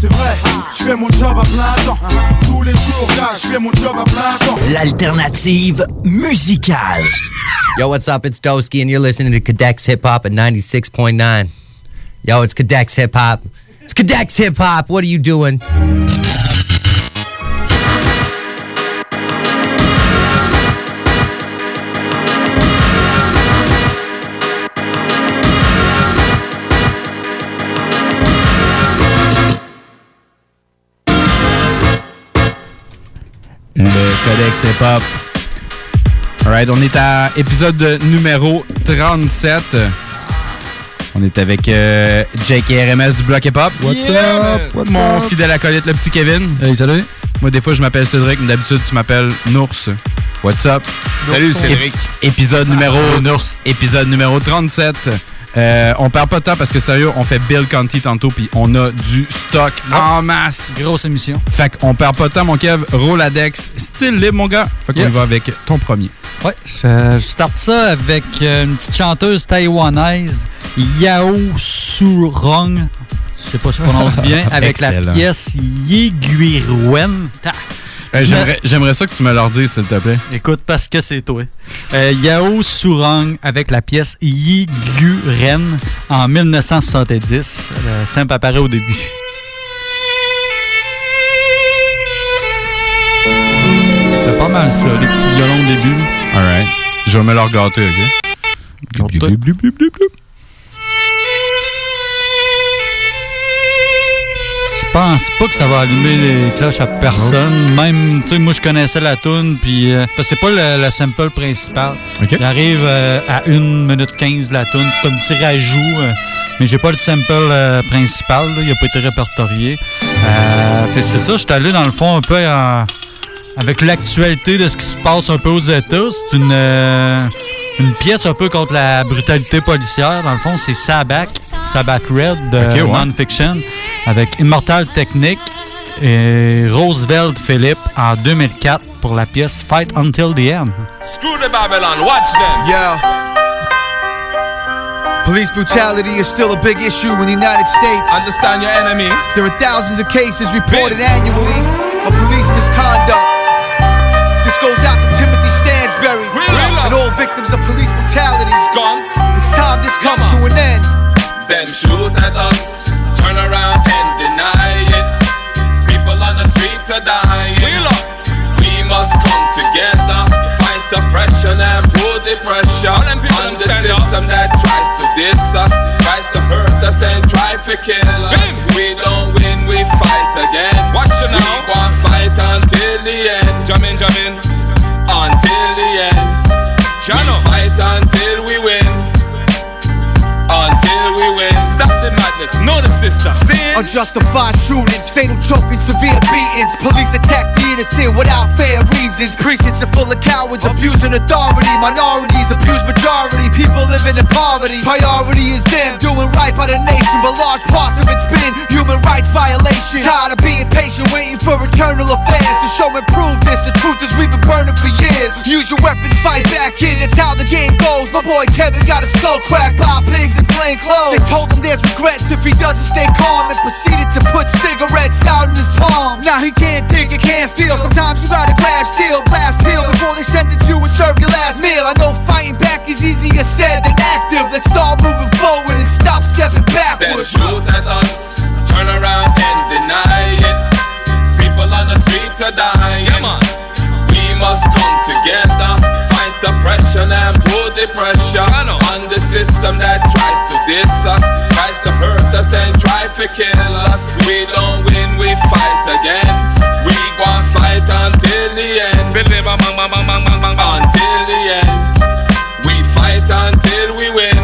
C'est vrai, je fais mon job à plein temps. Tous les jours, gars, je fais mon job à plein temps. L'alternative musicale. Yo, what's up? It's Doski, and you're listening to Cadex Hip Hop at 96.9. Yo, it's Cadex Hip Hop. It's Cadex Hip Hop. What are you doing? Codex Hip Hop. Alright, on est à épisode numéro 37. On est avec euh, Jake et RMS du Bloc Hip Hop. What's up? What's Mon up? fidèle acolyte, le petit Kevin. Hey, salut. Moi, des fois, je m'appelle Cédric, mais d'habitude, tu m'appelles Nours. What's up? Salut, Cédric. Ép- épisode numéro... Épisode numéro 37. Euh, on perd pas de temps parce que sérieux, on fait Bill Conti tantôt puis on a du stock en masse. Grosse émission. Fait qu'on perd pas de temps, mon Kev. Roladex, style libre, mon gars. Fait qu'on Yes. y va avec ton premier. Ouais, je, je starte ça avec euh, une petite chanteuse taïwanaise, Yao Surong. Je sais pas si je prononce bien, avec la pièce Yiguirwen. Je J'aimerais j'aimerais ça que tu me leur dises, s'il te plaît. Écoute, parce que c'est toi. Euh, Yao Surong avec la pièce Yiguren en 1970. Le simple apparaît au début. C'était pas mal ça, les petits violons au début. Alright. Je vais me leur gâter, OK? Je pense pas que ça va allumer les cloches à personne. Même, tu sais, moi je connaissais la tune puis euh, parce que c'est pas le, le sample principal. Il arrive euh, à 1 minute 15 de la tune. C'est un petit rajout, euh, mais j'ai pas le sample euh, principal. là. Il a pas été répertorié. Fait c'est ça, je suis allé dans le fond un peu en- avec l'actualité de ce qui se passe un peu aux États. C'est une, une pièce un peu contre la brutalité policière. Dans le fond, c'est Sabac, Sabac Red de Ok, ouais. Non-Fiction avec Immortal Technique et Roosevelt Philip en 2004 pour la pièce Fight Until the End. Screw the Babylon, watch them. Yeah. Police brutality is still a big issue in the United States. Understand your enemy. There are thousands of cases reported annually of police misconduct. This goes out to Timothy Stansberry and all victims of police brutality. It's time this comes Come to an end. Then shoot at us. Turn around and deny it. People on the streets are dying. We must come together. Fight oppression and put the pressure on the system that tries to diss us, tries to hurt us and try to kill us. Unjustified shootings, fatal choking, severe beatings. Police attack the innocent without fair reasons. Precincts are full of cowards, abusing authority. Minorities abuse majority. People living in poverty. Priority is them doing right by the nation, but large parts of it's been human rights violation. Tired of being patient, waiting for eternal affairs to show and prove this. The truth is we've been burning for years. Use your weapons, fight back, kid. That's how the game goes. My boy Kevin got his skull cracked by pigs in plain clothes. They told him there's regrets if he doesn't stay calm and proceeded to put cigarettes out in his palm. Now he can't think, he can't feel. Sometimes you gotta grab steel, blast peel before they send it you and serve your last meal. I know fighting back is easier said than active. Let's start moving forward and stop stepping Then backwards. shoot at us. Turn around and deny it. People on the streets are dying. We must come together. Fight oppression and put the pressure on the system that tries to diss us, tries to hurt us and try to kill us. We don't win, we fight again. We gon' fight until the end. Until the end. We fight until we win.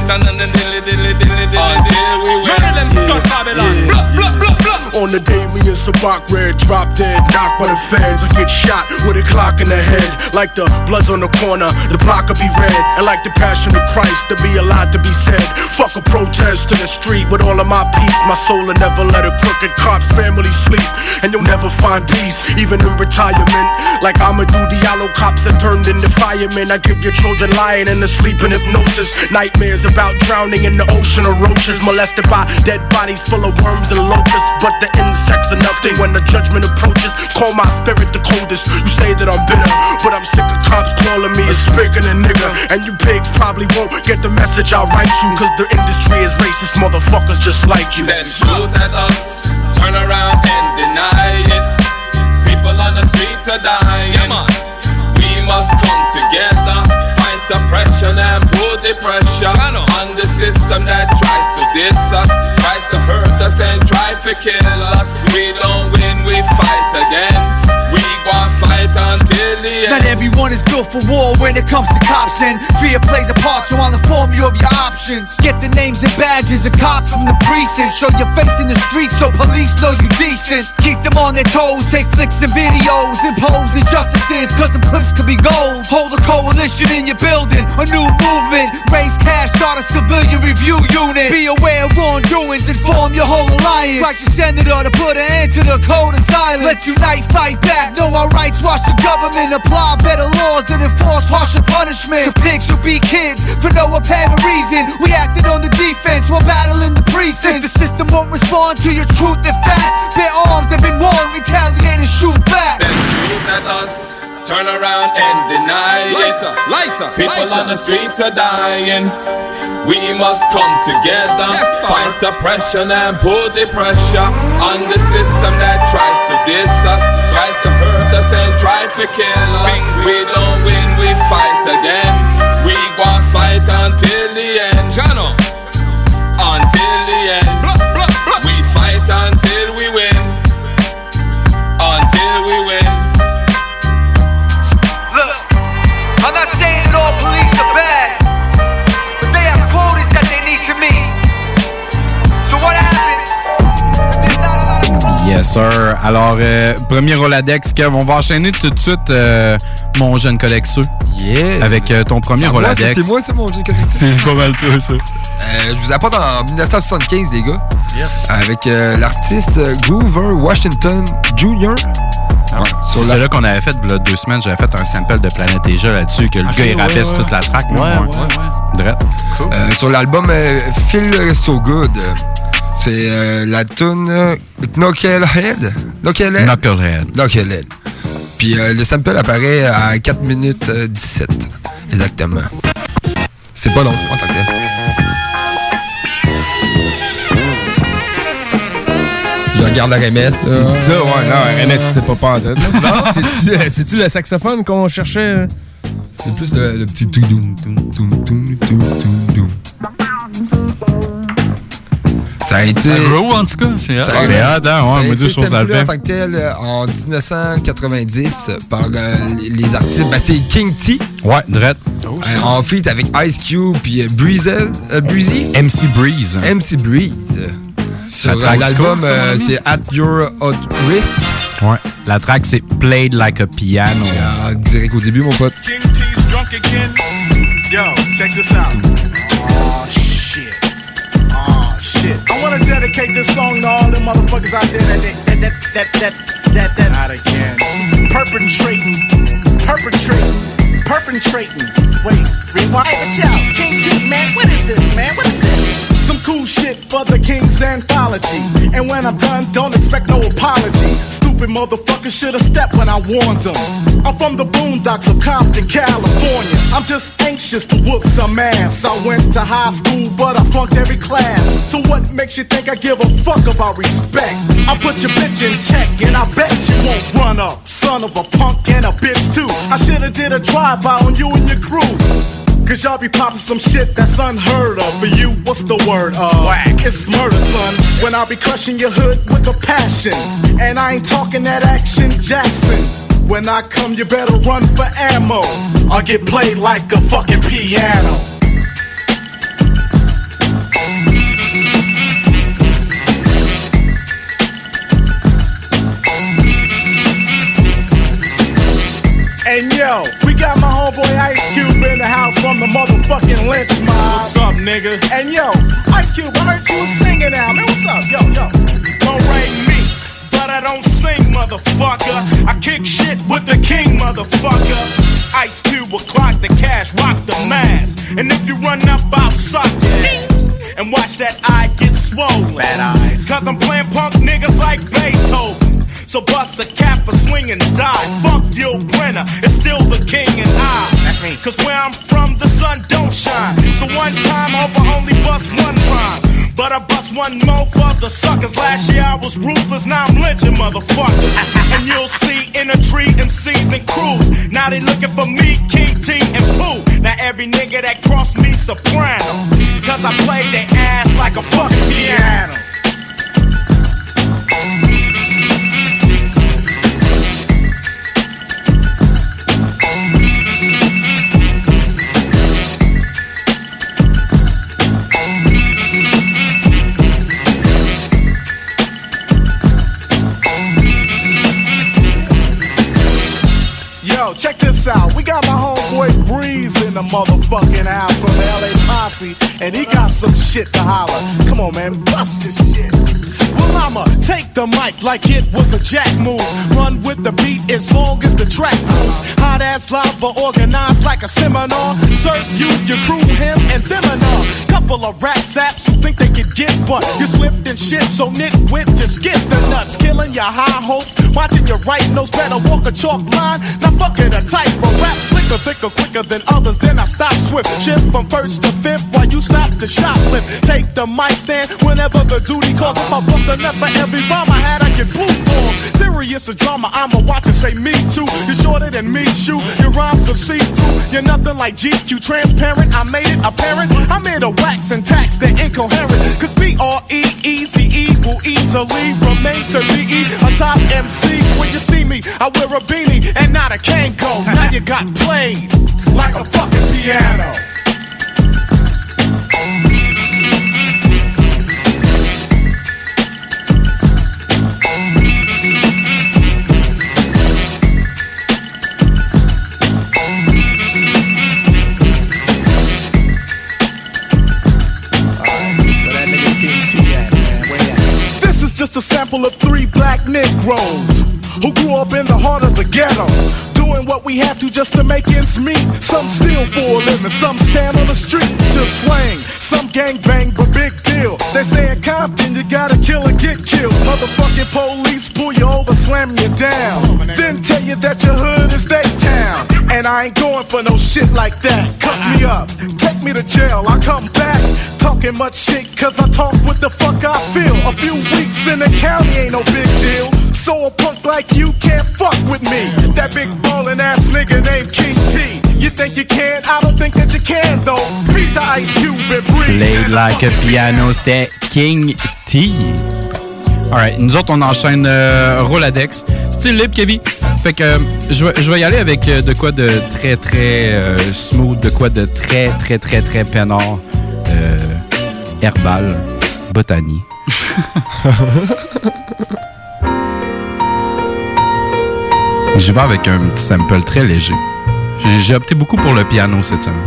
Until we win. Murder them, Babylon. Blah, blah, blah, blah. On the day me and Sabak Red drop dead, knocked by the feds. I get shot with a clock in the head. Like the bloods on the corner, the block will be red. And like the passion of Christ, to be a lot to be said. Fuck a protest in the street with all of my peace. My soul will never let a crooked cop's family sleep. And you'll never find peace, even in retirement. Like I'm a Amadou Diallo cops that turned into firemen. I give your children lying in the sleep in hypnosis. Nightmares about drowning in the ocean of roaches. Molested by dead bodies full of worms and locusts. But the insects are nothing when the judgment approaches. Call my spirit the coldest. You say that I'm bitter, but I'm sick of cops calling me a spigot and a nigga. And you pigs probably won't get the message I write you, cause the industry is racist motherfuckers just like you. Then shoot at us, turn around and deny it. People on the streets are dying. We must come together, fight oppression and put the pressure on the system that tries to diss us, tries to hurt us and try to kill us. We don't win, we fight again. Everyone is built for war when it comes to cops and fear plays a part so I'll inform you of your options. Get the names and badges of cops from the precinct. Show your face in the street so police know you decent. Keep them on their toes take flicks and videos impose injustices cause some clips could be gold. Hold a coalition in your building a new movement. Raise cash start a civilian review unit. Be aware of wrongdoings inform your whole alliance. Write your senator to put an end to the code of silence. Let's unite fight back know our rights watch the government apply better laws and enforce harsher punishment. To pigs who beat kids for no apparent reason. We acted on the defense while battling the precinct. If the system won't respond to your truth and facts. Their arms have been worn retaliate and shoot back. Then shoot at us, turn around and deny it. lighter, People on the streets are dying. We must come together, fight oppression and put the pressure on the system that tries to diss us, try to kill us. We don't win, we fight again. We go and fight until the end. Sir. Alors, euh, premier Roladex, Kev, on va enchaîner tout de suite euh, mon jeune codexeux. Yeah. Avec euh, ton premier Roladex. C'est moi, c'est mon jeu collectif. C'est pas mal toi, ça. Euh, je vous apporte en 1975, les gars. Yes. Avec euh, l'artiste euh, Groover Washington Jr. Ouais, sur C'est la- là qu'on avait fait, il y a deux semaines, j'avais fait un sample de Planète Asia là-dessus, que le gars, il ouais, rabaisse ouais. toute la track. Ouais, ouais, ouais. Drette. euh, sur l'album euh, Feel So Good. C'est euh, la tune euh, Knucklehead. Knucklehead? Knucklehead. Knucklehead. Puis euh, le sample apparaît à 4 minutes euh, 17. Exactement. C'est pas long, en tant que tel. Je regarde la RMS. C'est ça, ouais, non, RMS, c'est pas pas en tête. là. Non, c'est-tu, euh, le saxophone qu'on cherchait? C'est plus le, le petit tout doum, doum, doum, doum, doum, doum, doum. Ça a été. Ça grow, en tout cas. C'est Ça a- C'est hot, hein? ça a Ouais, moi, à le en faire. tant que tel euh, en 1990 par euh, les artistes. Ben, c'est King T. Ouais, Drette. euh, en feat avec Ice Cube puis euh, Breezel, euh, Breezy. MC Breeze. MC Breeze. Sur l'album, ça, c'est At Your Hot Risk. Ouais. La track, c'est Played Like a Piano. Ah, direct au début, mon pote. King T's drunk again. Yo, check this out. Shit. I wanna dedicate this song to all them motherfuckers out there that that that that that that that out again. Perpetrating, perpetrating, perpetrating. Wait, rewind. Hey, but yo, King T, man, what is this, man? What is this? Some cool shit for the King's anthology. And when I'm done, don't expect no apology. Stupid motherfuckers should have stepped when I warned them. I'm from the boondocks of Compton, California. I'm just anxious to whoop some ass. I went to high school, but I flunked every class. So what makes you think I give a fuck about respect? I put your bitch in check, and I bet you won't run up. Son of a punk and a bitch too. I shoulda did a drive-by on you and your crew. Cause y'all be popping some shit that's unheard of. For you, what's the word? Uh, Whack. It's murder, son. When I be crushing your hood with a passion. And I ain't talking that action Jackson. When I come, you better run for ammo. Or get played like a fucking piano. And yo, we got my Ice Cube in the house from the motherfucking lynch mob. What's up, nigga? And yo, Ice Cube, I heard you was singing now, man. What's up? Yo, yo. Don't rate me, but I don't sing, motherfucker. I kick shit with the king, motherfucker. Ice Cube will clock the cash, rock the mask. And if you run up, I'll suck your ass. And watch that eye get swollen. Bad eyes. Cause I'm playing punk niggas like Beethoven. Bust a cap or swing and die. Fuck Yul Brenner, it's still the king and I. That's me. Cause where I'm from, the sun don't shine. So one time over only bust one rhyme. But I bust one more for the suckers. Last year I was ruthless, now I'm lynching motherfuckers. and you'll see in a tree MCs and crews. Now they looking for me, King T and Pooh. Now every nigga that cross me soprano. Cause I play their ass like a fucking piano. Out. We got my homeboy Breeze in the motherfucking house from LA Posse, and he got some shit to holler. Come on, man, bust this shit. I'ma take the mic like it was a jack move. Run with the beat as long as the track moves. Hot ass lava organized like a seminar. Serve you, your crew, him, and them and all. Couple of rat saps who think they can get, but you slipped and shit, so nitwit, just get the nuts. Killing your high hopes, watching your right nose better walk a chalk line. Now fuck it, a type of rap slicker, thicker, quicker than others. Then I stop swift, shift from first to fifth while you stop the shoplift. Take the mic stand whenever the duty calls. If I bust a nut for every rhyme I had, I get blue for. Serious a drama, I'ma watch and say me too. You're shorter than me, shoot. Your rhymes are see through. You're nothing like GQ, transparent. I made it apparent. I'm here to wax and tax the incoherent. Cause B R E E Z E will easily remain to be a top MC. When you see me, I wear a beanie and not a Kango. Now you got played like a fucking piano. Just a sample of three black Negroes who grew up in the heart of the ghetto. Doing what we have to just to make ends meet. Some steal for a living, some stand on the street, just slang. Some gang bang, but big deal. They say in Compton, you gotta kill or get killed. Motherfucking police pull you over, slam you down. Then tell you that your hood is their town. And I ain't going for no shit like that. Cut me up, take me to jail, I come back. Talking much shit, cause I talk what the fuck I feel. A few weeks in the county ain't no big deal. So a punk like you can't fuck with me. That big ballin' ass nigga named King T. You think you can? I don't think that you can though. Peace to Ice Cube and Breeze. Played like a piano, c'était King T. Alright, nous autres, on enchaîne euh, Roladex. Style libre, Kevin. Fait que euh, je vais- je vais y aller avec euh, de quoi de très très euh, smooth, de quoi de très très très très peinard, euh, herbal, botanie. Je vais avec un petit sample très léger. J'ai- J'ai opté beaucoup pour le piano cette semaine.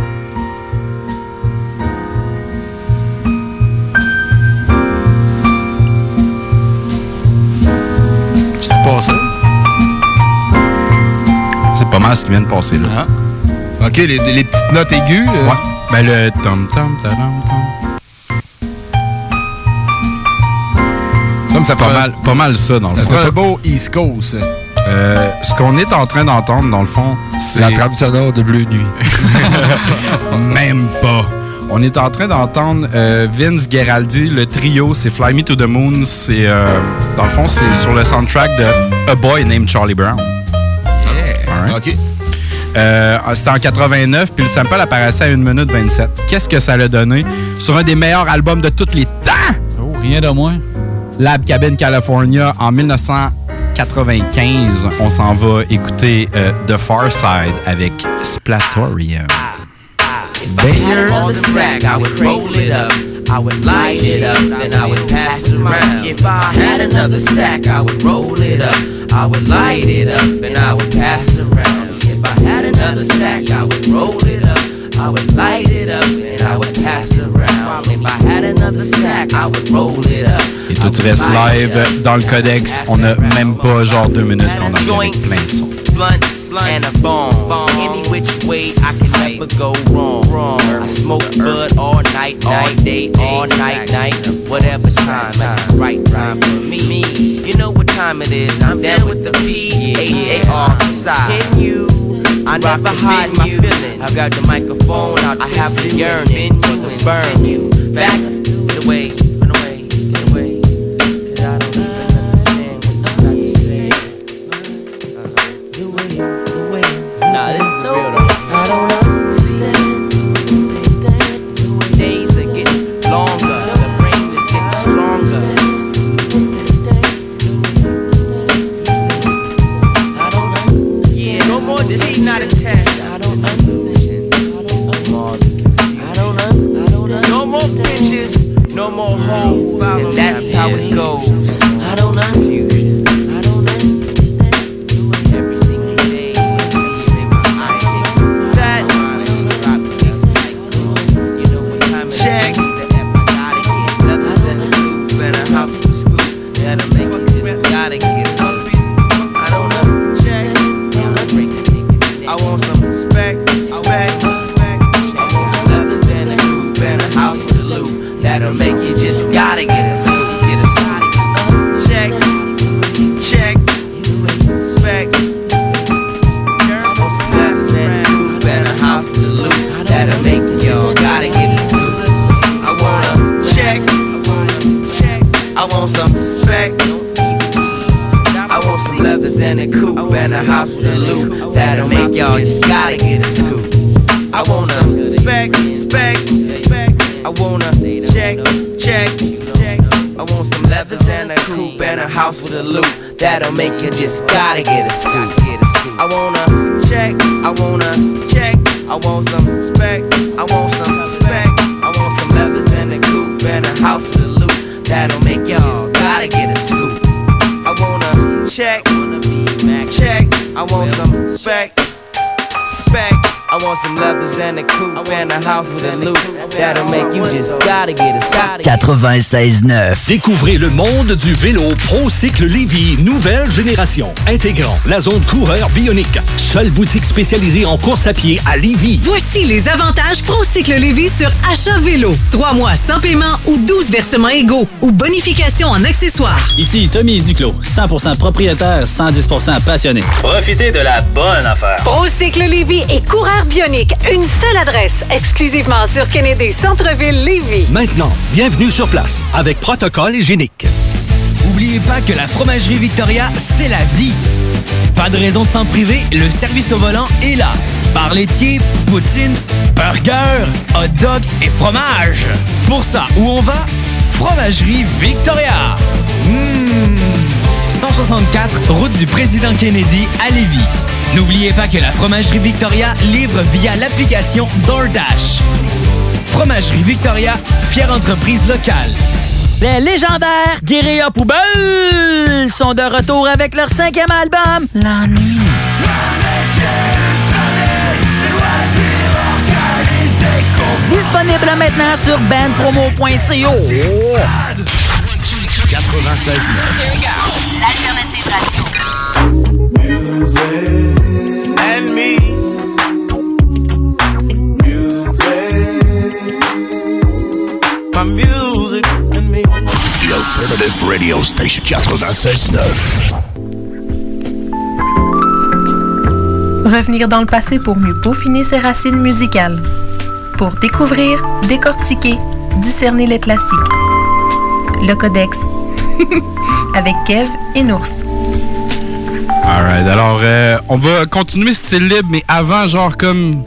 C'est pas ça? Pas mal ce qui vient de passer là. OK, les, les petites notes aiguës. euh, Ouais. Ben le tom tom tadam, tom. Comme ça Pas fait mal, pas mal ça dans le Ça fond. fait un beau East Coast. Euh, ce qu'on est en train d'entendre dans le fond, c'est La trame sonore de Bleu Nuit. même pas. On est en train d'entendre euh, Vince Gueraldi, le trio, c'est Fly Me to the Moon, c'est euh, dans le fond c'est sur le soundtrack de A Boy Named Charlie Brown. OK. Euh, C'était en 89, puis le sample apparaissait à 1 minute 27. Qu'est-ce que ça l'a donné? Sur un des meilleurs albums de tous les temps? Oh, rien de moins. Lab Cabin California en 1995. On s'en va écouter euh, The Far Side avec Splatorium. on the sack, I would roll it up. I would light it up, then I would pass it around. If I had another sack, I would roll it up. I would light it up, and I would pass it around. If I had another sack, I would roll it up. I would light it up, and I would pass it around. If I had another sack, I would roll it up. Et tout reste live dans le codex. On n'a même pas genre deux minutes qu'on a avec plein de sons. blunts, and a bomb. Any which way I can never go wrong. I smoke bud all night, all day, all night, night. Whatever time, it's the right time for me. You know what time it is. I'm down with the P H A R side. Can you? I never hide my feelings. I got the microphone out. I have to yearn for the burn. You back the away, 96.9. Découvrez le monde du vélo ProCycle Lévy, nouvelle génération, intégrant la zone coureur bionique. Seule boutique spécialisée en course à pied à Lévy. Voici les avantages ProCycle Lévis sur achat vélo. 3 mois sans paiement ou 12 versements égaux ou bonification en accessoires. Ici Tommy Duclos, 100% propriétaire, 110% passionné. Profitez de la bonne affaire. ProCycle Lévis et coureur bionique. Une seule adresse, exclusivement sur Kennedy Centre-ville Lévis. Maintenant, bienvenue sur place avec protocole hygiénique. N'oubliez pas que la fromagerie Victoria, c'est la vie. Pas de raison de s'en priver, le service au volant est là. Bar laitier, poutine, burger, hot dog et fromage. Pour ça, où on va? Fromagerie Victoria. Mmh. 164, route du président Kennedy à Lévis. N'oubliez pas que la Fromagerie Victoria livre via l'application DoorDash. Fromagerie Victoria, fière entreprise locale. Les légendaires Guérilla Poubelle sont de retour avec leur cinquième album, La Nuit. Disponible maintenant sur bandpromo.co. 96 L'alternative radio. and me. Music. My music and me. The Alternative Radio Station 96.9. Revenir dans le passé pour mieux peaufiner ses racines musicales. Pour découvrir, décortiquer, discerner les classiques. Le Codex. Avec Kev et Nours. Alright, alors euh, on va continuer style libre, mais avant, genre comme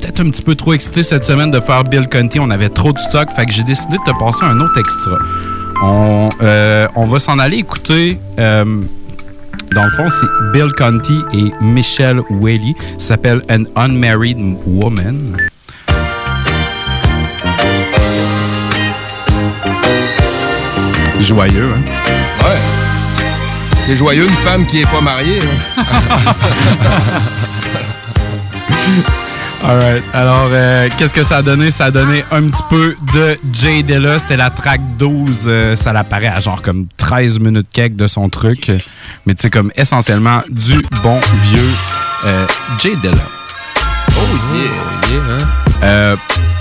peut-être un petit peu trop excité cette semaine de faire Bill Conti, on avait trop de stock, fait que j'ai décidé de te passer un autre extra. On, euh, va s'en aller écouter. euh, dans le fond, c'est Bill Conti et Michelle Whaley. Ça s'appelle An Unmarried Woman. Joyeux, hein? C'est joyeux, une femme qui est pas mariée. hein. Alright. Alors, euh, qu'est-ce que ça a donné? Ça a donné un petit peu de Jay Dilla. C'était la track 12. euh, ça l'apparaît à genre comme 13 minutes cake de son truc. Mais tu sais, comme essentiellement du bon vieux euh, Jay Dilla. Oh yeah, yeah, hein? Euh,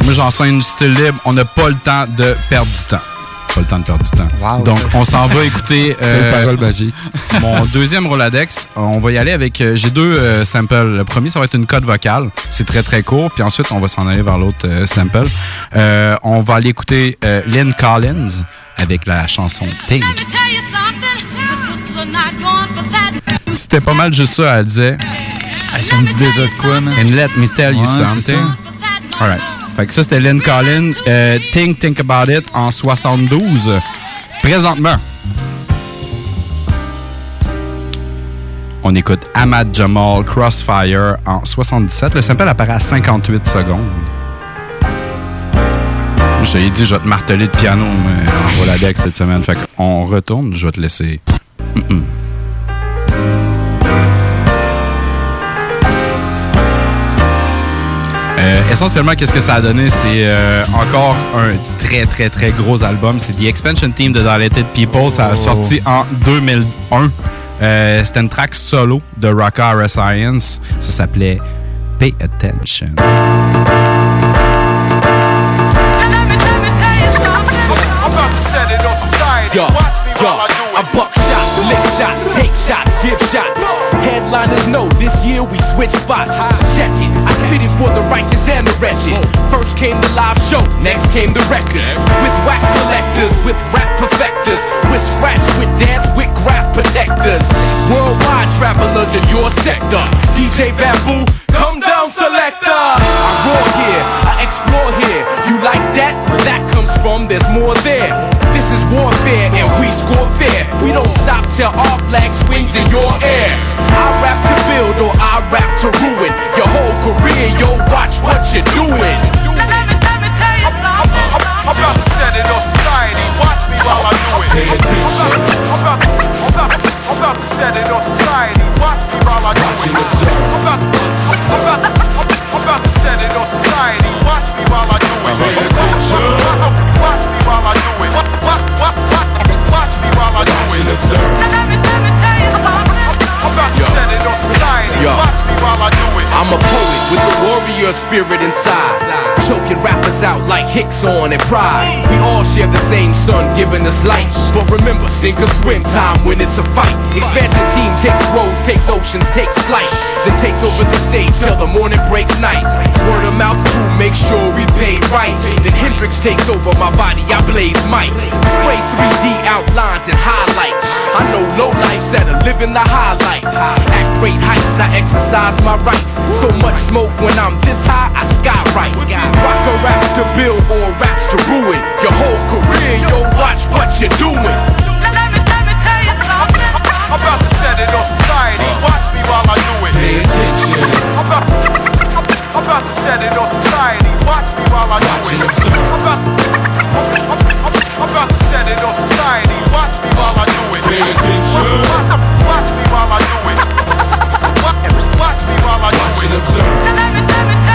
moi, j'enseigne du style libre. On n'a pas le temps de perdre du temps. Pas le temps de perdre du temps. Wow, Donc, on s'en va écouter. C'est une parole magique. Mon deuxième Roladex, on va y aller avec. euh, J'ai deux euh, samples. Le premier, ça va être une cote vocale. C'est très, très court. Puis ensuite, on va s'en aller vers l'autre euh, sample. Euh, on va aller écouter euh, Lynn Collins avec la chanson Think. C'était pas mal juste ça, elle disait. ça me dit déjà de quoi, man? And let me tell you Ouais, something. Alright. Fait que ça, c'était Lynn Collins. Euh, think, Think About It en 72. Présentement, on écoute Ahmad Jamal Crossfire en 77. Le sample apparaît à 58 secondes. Je dit, je vais te marteler de piano mais en Roladex cette semaine. Fait qu'on retourne, je vais te laisser. Euh, essentiellement, qu'est-ce que ça a donné? C'est euh, encore un très, très, très gros album. C'est The Expansion Team de Dilated People. Ça a Oh. sorti en 2001. Euh, C'était une track solo de Rocka R Science. Ça s'appelait Pay Attention. Yo, yo, I buck shots, lick shots, take shots, give shots. Headliners know this year we switch spots. Check it, I spit it for the righteous and the wretched. First came the live show, next came the records. With wax collectors, with rap perfecters, with scratch, with dance, with graph protectors. Worldwide travelers in your sector. DJ Bamboo, come down, selector. I roar here, I explore here. You like that? Where that comes from, there's more there. This is warfare and we score fair. We don't stop till our flag swings in your air. I rap to build or I rap to ruin your whole career. Yo, watch what you're doing. Let me, let me tell you, I'm about to set it on spirit inside. Choking rappers out like Hicks on and Pride. We all share the same sun giving us light. But remember, sink or swim time when it's a fight. Expansion team takes roads, takes oceans, takes flight. Then takes over the stage till the morning breaks night. Word of mouth crew make sure we pay right. Then Hendrix takes over my body, I blaze mics. Spray 3D outlines and highlights. I know low life's that are living the highlight. At great heights, I exercise my rights. So much smoke when I'm this high, I skywrite. Rocker raps to build or raps to ruin your whole career. Yo, watch what you're doing. I'm about to set it on society. Watch me while I do it. Pay attention. I'm about, to set it on society. Watch me while I do it. I'm about, I'm, I'm, I'm about to set it on society. Watch me while I do it. Pay attention. Watch, watch me while I do it. Watch, watch me while I do Watch and observe.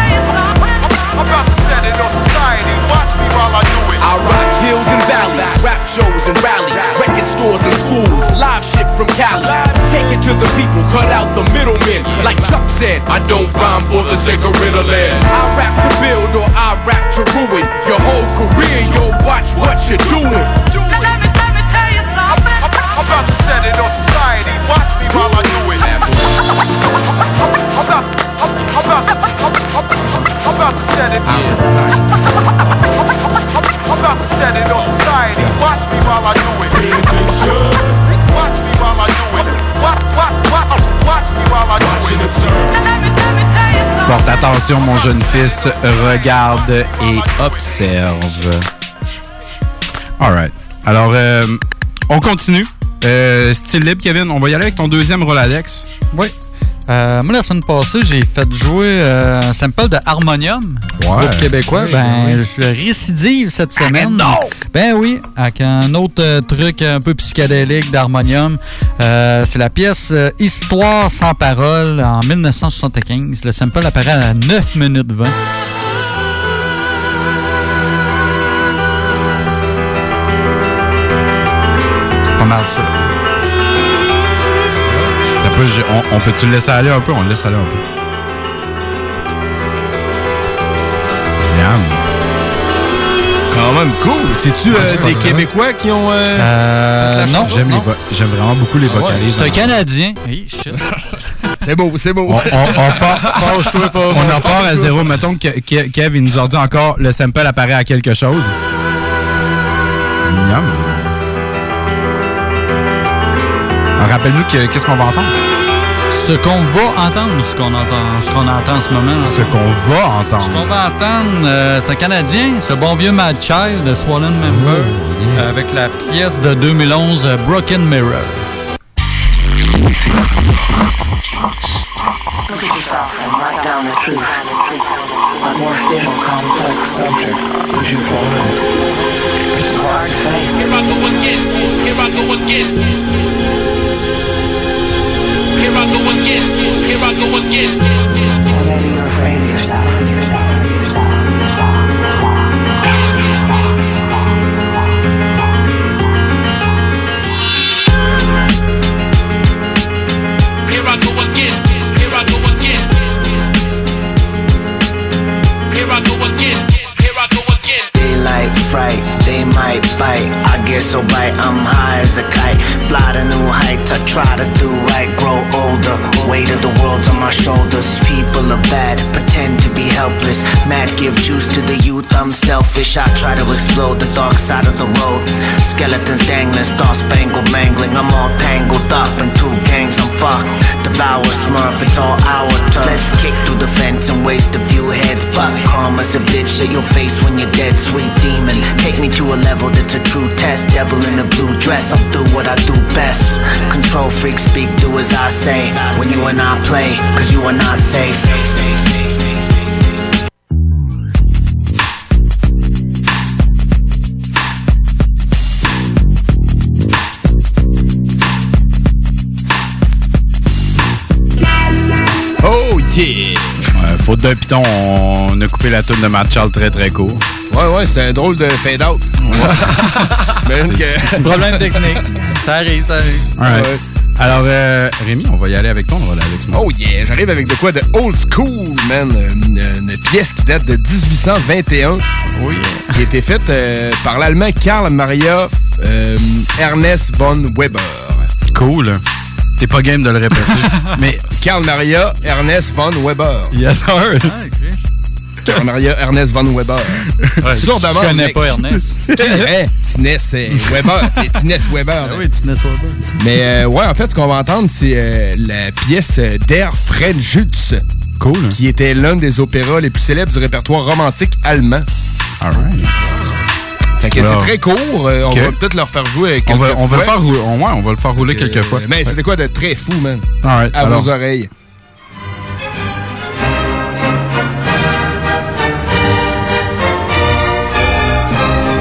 I'm about to set it on society. Watch me while I do it. I rock hills and valleys, rap shows and rallies, record stores and schools, live shit from Cali. Take it to the people, cut out the middlemen. Like Chuck said, I don't rhyme for the sake of riddling. I rap to build or I rap to ruin your whole career. Yo, watch what you're doing. I'm about to set it on society. Watch me while I do it. I'm about, I'm, I'm about, Porte attention, mon jeune fils. Regarde et observe. Alright. Alors, euh, on continue. Euh, style libre, Kevin. On va y aller avec ton deuxième Roladex. Oui. Euh, moi, la semaine passée, j'ai fait jouer euh, un sample de Harmonium, groupe québécois. Oui, ben, oui. je récidive cette semaine. Ben oui, avec un autre euh, truc un peu psychédélique d'Harmonium. Euh, c'est la pièce Histoire sans parole en 1975. Le sample apparaît à 9 minutes 20. C'est pas mal ça. Pas- on, on peut-tu le laisser aller un peu? On le laisse aller un peu. Miam. Quand même cool. C'est-tu euh, des Québécois qui ont. euh, Euh, fait la non? J'aime, les vo- j'aime vraiment beaucoup les Ah ouais. vocalises. C'est un Canadien. Hey, shit. C'est beau, c'est beau. On, on, on part, on en part à zéro. Mettons que Ke- Kev, il nous a dit encore le sample apparaît à quelque chose. Miam. Alors, Rappelle-nous que- qu'est-ce qu'on va entendre? Ce qu'on va entendre ou ce qu'on entend, ce qu'on entend en ce moment. Ce qu'on va entendre. Ce qu'on va entendre, euh, c'est un Canadien, ce bon vieux Mad Child de Swollen Member, euh, avec la pièce de 2011 euh, Broken Mirror. Here I go again. Here I go again. Go again. Here I go again. Or afraid of yourself. I so bright, I'm high as a kite. Fly to new heights, I try to do right, grow older. Weight of the world on my shoulders. People are bad, pretend to be helpless. Mad give juice to the youth, I'm selfish. I try to explode the dark side of the road. Skeletons dangling, star spangled mangling. I'm all tangled up in two gangs, I'm. Devour smurf, it's all our turn. Let's kick through the fence and waste a few heads. But karma's a bitch, show your face when you're dead, sweet demon. Take me to a level that's a true test. Devil in a blue dress, I'll do what I do best. Control freak, speak, do as I say. When you and I play, cause you are not safe. Faute d'un piton, on a coupé la tune de Matt Charles très très court. Ouais, ouais, c'était un drôle de fade-out. Même que- Petit problème technique. Ça arrive, ça arrive. Alright. Alors, euh, Rémi, on va y aller avec toi, on va aller avec moi. Oh yeah, j'arrive avec de quoi de old school, man. Une, une pièce qui date de 1821. Oui. Qui a été faite euh, par l'allemand Karl Maria euh, Ernest von Weber. Cool. T'es pas game de le répéter. Mais Karl Maria Ernest von Weber. Yes, sir. Ah, Chris. Karl Maria Ernest von Weber. Ouais, Sourdement, je connais mec. pas Ernest. hein? Tinès euh, Weber. Weber. Ah oui, Tinès Weber. Mais euh, ouais, en fait, ce qu'on va entendre, c'est euh, la pièce euh, Der Fremdschutz. Cool. Qui était l'un des opéras les plus célèbres du répertoire romantique allemand. Alright. Fait que Wow. c'est très court. euh. On va peut-être leur faire jouer quelques On va, on va fois. le faire rouler, ouais, on va le faire rouler quelques fois. Mais c'était quoi de très fou, man? À alors. vos oreilles.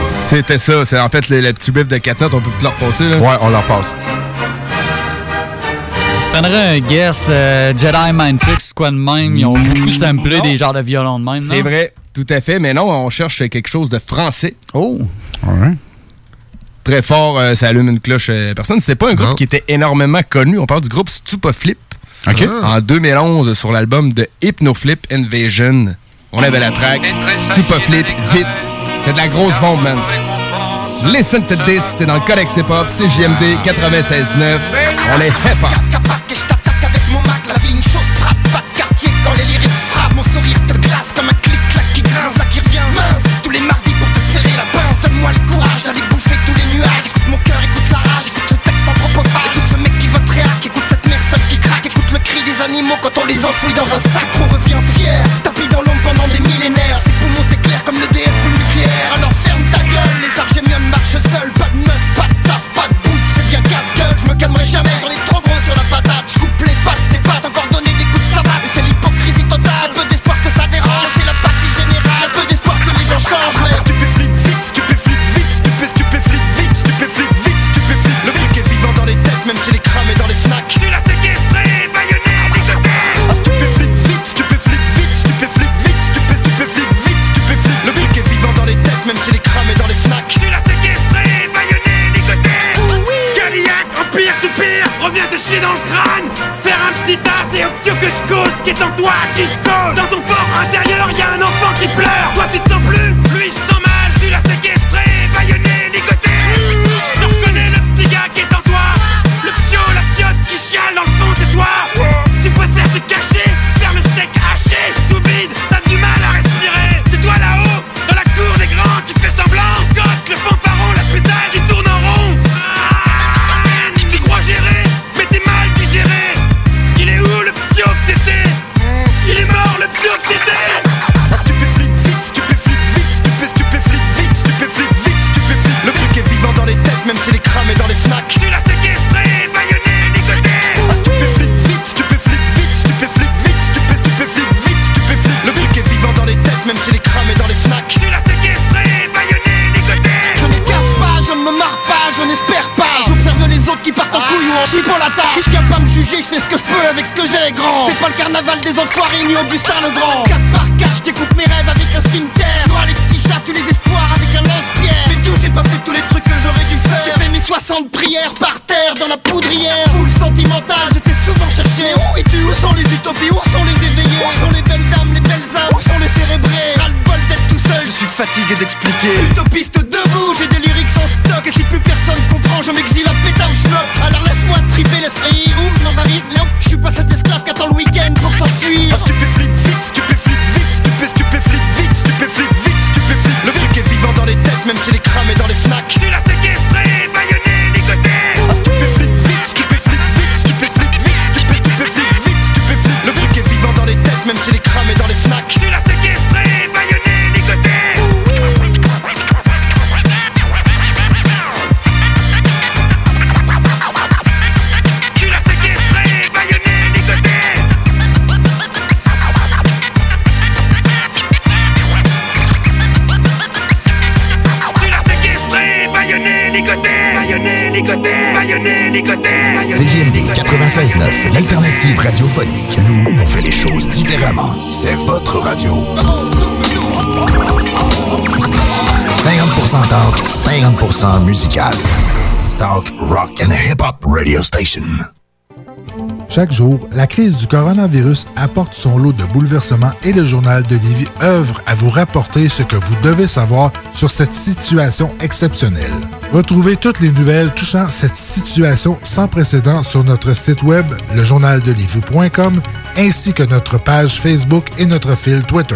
C'était ça. C'est en fait le, le petit riff de 4 notes. On peut plus leur passer. Là. Ouais, on leur passe. Je prendrais un guess euh, Jedi Mind Tricks, quoi de même? Ils ont beaucoup samplé des genres de violons de même. C'est vrai, tout à fait. Mais non, on cherche quelque chose de français. Oh! Très fort, euh, ça allume une cloche. euh, personne. C'était pas un groupe qui était énormément connu. On parle du groupe Stupaflip. OK. En 2011, sur l'album de Hypnoflip Invasion. On avait la track Stupaflip, vite. C'est de la grosse bombe, man. Listen to this, t'es dans le Codex Hip Hop, CJMD 96.9. On est hip-hop. Animaux quand on les enfouit dans un sac, on revient fier, tapis dans l'ombre pendant des millénaires, ses poumons t'éclairent comme le DF ou nucléaire, alors ferme ta gueule, les argémiones marchent seuls, pas de meuf, pas de taf, pas de bouffe, c'est bien casse-gueule, je me calmerai jamais, Chaque jour, la crise du coronavirus apporte son lot de bouleversements et le journal de Lévis œuvre à vous rapporter ce que vous devez savoir sur cette situation exceptionnelle. Retrouvez toutes les nouvelles touchant cette situation sans précédent sur notre site web, lejournaldelivie.com, ainsi que notre page Facebook et notre fil Twitter.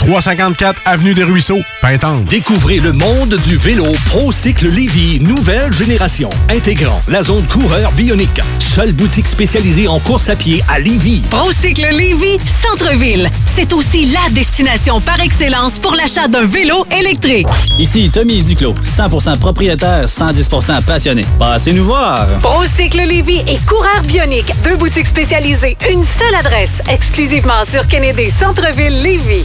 354 Avenue des Ruisseaux, Pintante. Découvrez le monde du vélo ProCycle Lévy, nouvelle génération, intégrant la zone coureur bionique. Seule boutique spécialisée en course à pied à Lévy. Procycle Lévy, centre-ville. C'est aussi la destination par excellence pour l'achat d'un vélo électrique. Ici Tommy Duclos, 100% propriétaire, 110% passionné. Passez nous voir. Procycle Lévy et Coureur Bionique, deux boutiques spécialisées, une seule adresse, exclusivement sur Kennedy Centre-ville Lévy.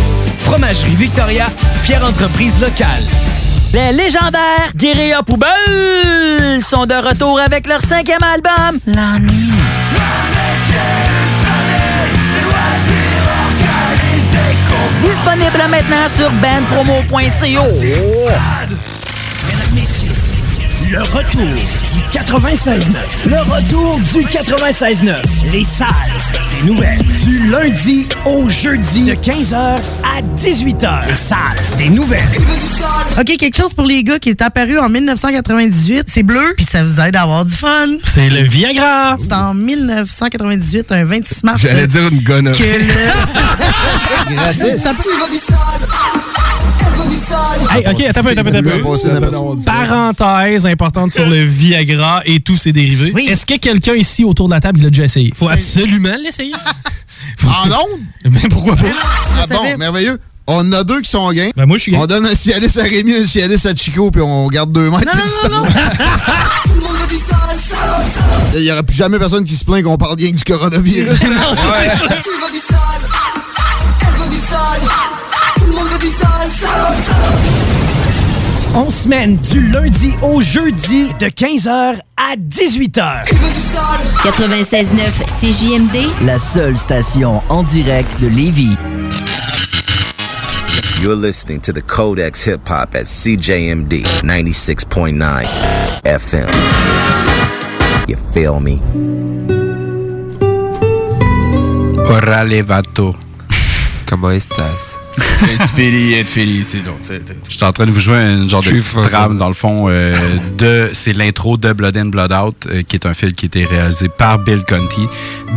Fromagerie Victoria, fière entreprise locale. Les légendaires Guérilla Poubelle sont de retour avec leur cinquième album, La Nuit. Disponible maintenant sur. Mesdames, messieurs, le retour du 96.9. Le retour du 96.9. Les salles des nouvelles. Du lundi au jeudi. De 15h à 18h. Les salles des nouvelles. OK, quelque chose pour les gars qui est apparu en 1998. C'est bleu, puis ça vous aide à avoir du fun. C'est le Viagra. C'est en 1998, un 26 mars. J'allais dire une gonne. Que le... Gratis. Ça peut- Hey, OK, attends un peu, attends un peu, attends un peu. Parenthèse importante sur le Viagra et tous ses dérivés. Est-ce que quelqu'un ici autour de la table l'a déjà essayé? faut absolument l'essayer. En ondes? Mais pourquoi pas? Ah bon, merveilleux. On en a deux qui sont gains. Ben moi, je suis On donne un Cialis à Rémi, un Cialis à Chico, puis on garde deux mètres. Non, non, non, Il n'y aura plus jamais personne qui se plaint qu'on parle bien du coronavirus. Tu veux du sale, elle veut du sale. Tout le monde veut On semaine du lundi au jeudi de 15h à 18h. 96.9 CJMD, La seule station en direct de Lévis. You're listening to the Codex Hip Hop at CJMD 96.9 FM. You feel me? Orale vato. Comment estás? Es feliz, es feliz, c'est donc. c'est- c'est- Je suis en train de vous jouer un genre de trame, dans le fond, euh, de c'est l'intro de Blood in, Blood Out, euh, qui est un film qui a été réalisé par Bill Conti.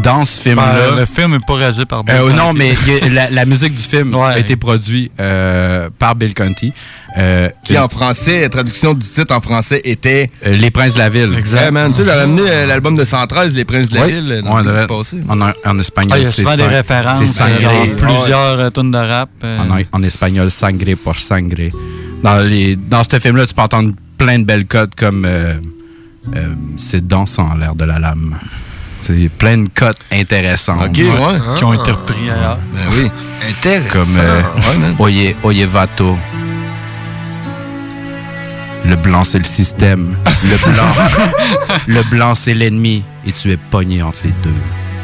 Dans ce film-là... Ben, le film n'est pas réalisé par Bill Euh, non, Conti. mais y a- la, la musique du film a été produite euh, par Bill Conti. Euh, Qui en français, la traduction du titre en français était Euh, Les Princes de la Ville. Man, tu sais, j'avais amené euh, l'album de 113, Les Princes de la Oui. Ville, dans Ouais, le passé. en, en espagnol, Ah, il y a c'est souvent des références c'est plusieurs tunes de rap. euh. En, en espagnol, sangre por sangre. Dans, les, dans ce film-là, tu peux entendre plein de belles codes comme euh, euh, C'est dansant l'air de la lame. C'est plein de codes intéressantes. Ouais. Qui ont été repris ailleurs. Ben oui. Intéressant. Comme euh, Ouais, man. Oye, Oye Vato. Le blanc, c'est le système. Le blanc, le blanc c'est l'ennemi. Et tu es pogné entre les deux.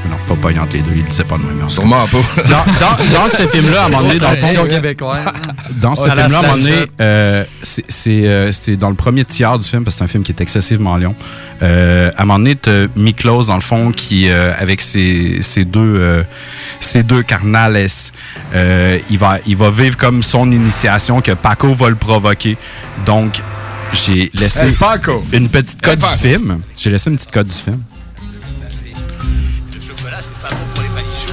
Non, pas pogné entre les deux, il le sait pas de même. Sûrement pas. Dans, dans, dans ce film-là, à un moment donné, dans le fond, québécoise. dans ce film-là, à un moment donné, euh, c'est- c'est euh, c'est dans le premier tiers du film, parce que c'est un film qui est excessivement long. Euh, à un moment donné, t'as Miklos, dans le fond, qui, euh, avec ses, ses deux, euh, ses deux carnales, euh, il, va, il va vivre comme son initiation que Paco va le provoquer. Donc, j'ai laissé Hey, Paco! une petite Hey, code du film. J'ai laissé une petite code du film.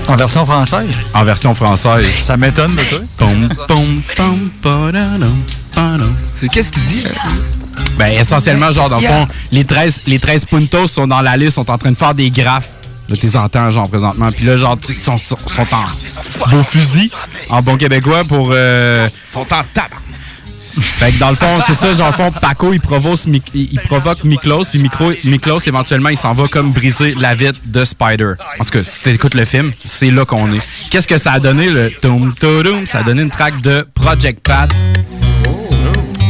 En version française? En version française. Ça m'étonne de toi. Pom, pom, pom, qu'est-ce qu'il dit? Ben, essentiellement, genre, dans le fond, les 13, les 13 puntos sont dans la liste, sont en train de faire des graphes. Tu les entends, genre, présentement. Puis là, genre, ils sont, sont, sont en beau fusil, en bon québécois, pour... Euh... sont en tabac. Fait que dans le fond, c'est ça, genre, fond, Paco, il, provoque, Miklos, puis Miklos, éventuellement, il s'en va comme briser la vitre de Spider. En tout cas, si tu écoutes le film, c'est là qu'on est. Qu'est-ce que ça a donné, le toum toum Ça a donné une track de Project Pat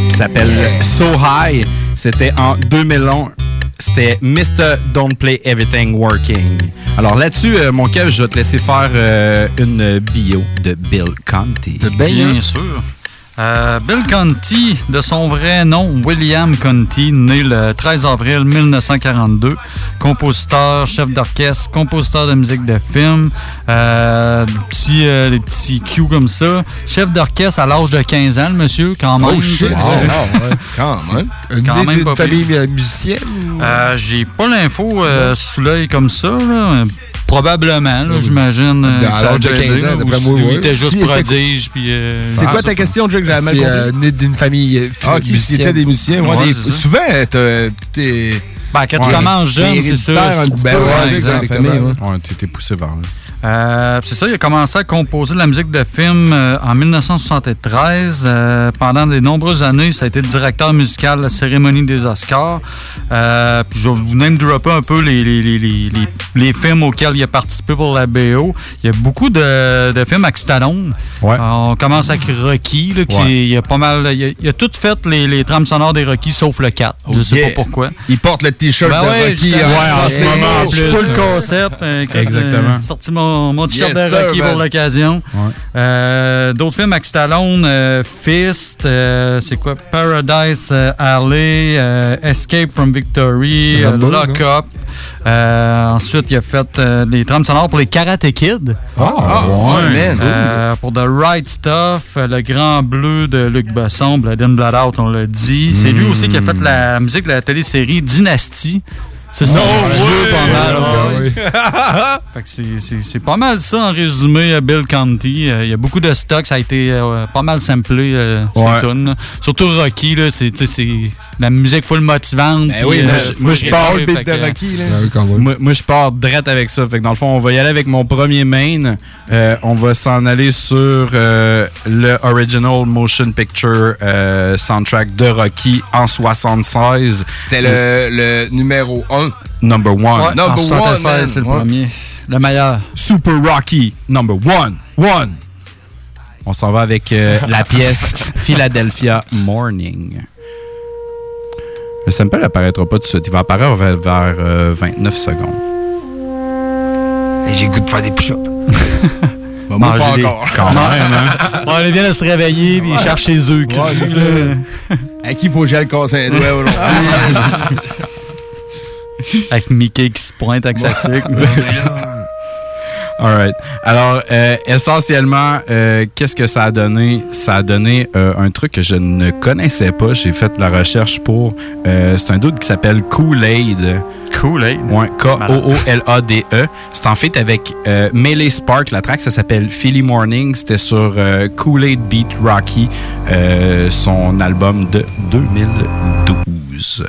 qui s'appelle So High. C'était en 2001. C'était Mr. Don't Play Everything Working. Alors là-dessus, euh, mon Kev, je vais te laisser faire euh, une bio de Bill Conti. Bien sûr. Euh, Bill Conti, de son vrai nom, William Conti, né le 13 avril 1942, compositeur, chef d'orchestre, compositeur de musique de film, euh, des petits, euh, des petits cues comme ça, chef d'orchestre à l'âge de 15 ans, le monsieur, quand même. Oh, shit. Wow, ouais. Quand même. Quand Une même idée d'une pas famille musicienne? Euh, J'ai pas l'info sous l'œil comme ça. là. Probablement, là, j'imagine. euh, Dans que ça l'âge a de aidé, 15 ans, d'après moi. Il était juste prodige. puis, euh, C'est ah, quoi ça, ta question, Jack? J'avais mal C'est, compris. euh, né d'une famille. Ah, qui des musiciens. ouais, Ouais, des- ça. souvent, t'as. t'es- Ben, quand tu commences jeune, T'es c'est un petit ben ouais, exactement. t'es poussé vers là. Euh, c'est ça, il a commencé à composer de la musique de film euh, en 1973. Euh, pendant de nombreuses années, ça a été directeur musical de la cérémonie des Oscars. Puis je vais vous name dropper un peu les, les, les, les, les- les films auxquels il a participé pour la BO. Il y a beaucoup de, de films avec Stallone. On commence avec Rocky, là, qui Ouais. il a pas mal. Il a, il a tout fait les, trames sonores des Rocky, sauf le 4. je sais yeah. pas pourquoi. Il porte le t-shirt Ben de ouais, Rocky. hein. En C'est ce moment, en plus. Full concept. écoute, Exactement. sorti mon, mon t-shirt Yes, de Rocky man. pour l'occasion. Euh, D'autres films avec Stallone, euh, Fist, euh, c'est quoi? Paradise euh, Alley, euh, Escape from Victory, euh, Lock non? Up. Euh, ensuite, il a fait euh, des trames sonores pour les Karate Kid. Ah, ouais, man. Euh, pour The Right Stuff, euh, Le Grand Bleu de Luc Besson, Blood in, Blood Out, on l'a dit. C'est lui aussi qui a fait la musique de la télésérie Dynasty. C'est ça, Oh, c'est- pas mal ça en résumé, euh, Bill Conti. Euh, Il y a beaucoup de stock, ça a été euh, pas mal samplé, euh, Ouais. Surtout Rocky, là, c'est de la musique full motivante. Ben oui, euh, moi, je- pars rythmée, fait que, Moi, moi, je pars direct avec ça. Fait que dans le fond, on va y aller avec mon premier main. Euh, on va s'en aller sur euh, le Original Motion Picture euh, soundtrack de Rocky en 76. C'était le, le numéro 1. Number one. Ouais, Number 76, one, c'est le Ouais. premier. Le meilleur. Super Rocky, number one. One. On s'en va avec euh, la pièce Philadelphia Morning. Le sample apparaîtra pas tout de suite. Il va apparaître vers, vers, euh, 29 secondes. J'ai le goût de faire des push-ups. Bah, moi, pas encore. Quand même, hein. Bon, on vient de se réveiller puis il cherche ses œufs. Ouais. À qui faut que j'aille le casser un doigt aujourd'hui? Avec Mickey qui se pointe avec sa tuque. Alright. Alors, euh, essentiellement, euh, qu'est-ce que ça a donné? Ça a donné euh, un truc que je ne connaissais pas. J'ai fait la recherche pour. euh, c'est un doute qui s'appelle Kool-Aid. Kool-Aid? Ouais, K-O-O-L-A-D-E. E. C'est en fait avec euh, Melee Spark. La track, ça s'appelle Philly Morning. C'était sur euh, Kool-Aid Beat Rocky, euh, son album de 2012.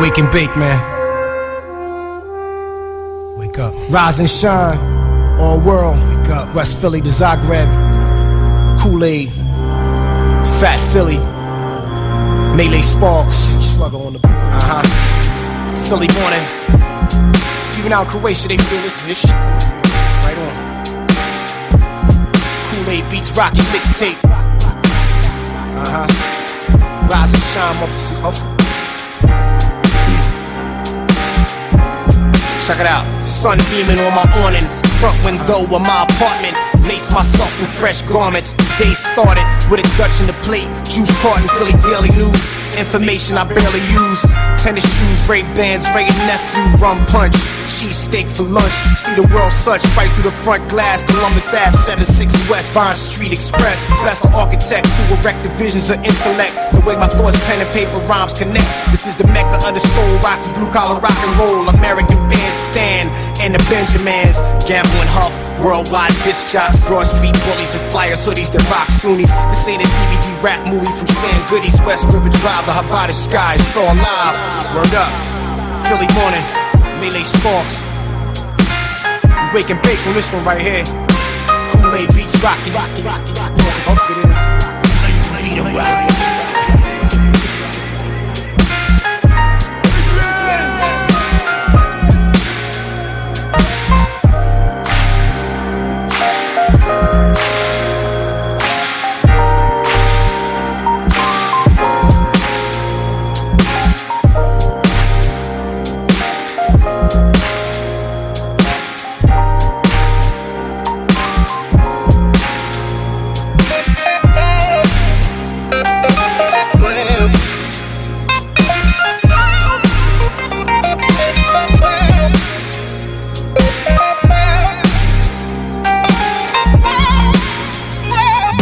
Wake and bake, man. Wake up. Rise and shine. All world. Wake up. West Philly to Zagreb. Kool Aid. Fat Philly. Melee Sparks. Slugger on the. Uh huh. Philly morning. Even out in Croatia, they feel it. This shit. Right on. Kool Aid beats Rocky mixtape. Uh huh. Rise and shine, motherfucker. Check it out. Sun beaming on my awnings. Front window of my apartment. Lace myself in fresh garments. Day started with a Dutch in the plate. Juice carton, Philly Daily News. Information I barely use. Tennis shoes, Ray Bans, Ray and nephew, rum punch. Cheese steak for lunch. See the world such right through the front glass. Columbus Ave, 76 West Vine Street Express. Best of architects who erect the visions of intellect. The way my thoughts, pen and paper rhymes connect. This is the mecca of the soul, rocky blue collar rock and roll. American bandstand and the Benjamins. Gamble and Huff, worldwide disc jocks, Broad Street bullies and flyers, hoodies that rock Sunnis. This ain't a DVD rap movie from San Goodies, West River Drive, the Havana skies. It's all live. Word up. Philly morning, Melee Sparks. We wake and bake on this one right here. Kool-Aid beats Rocky. Huff it is.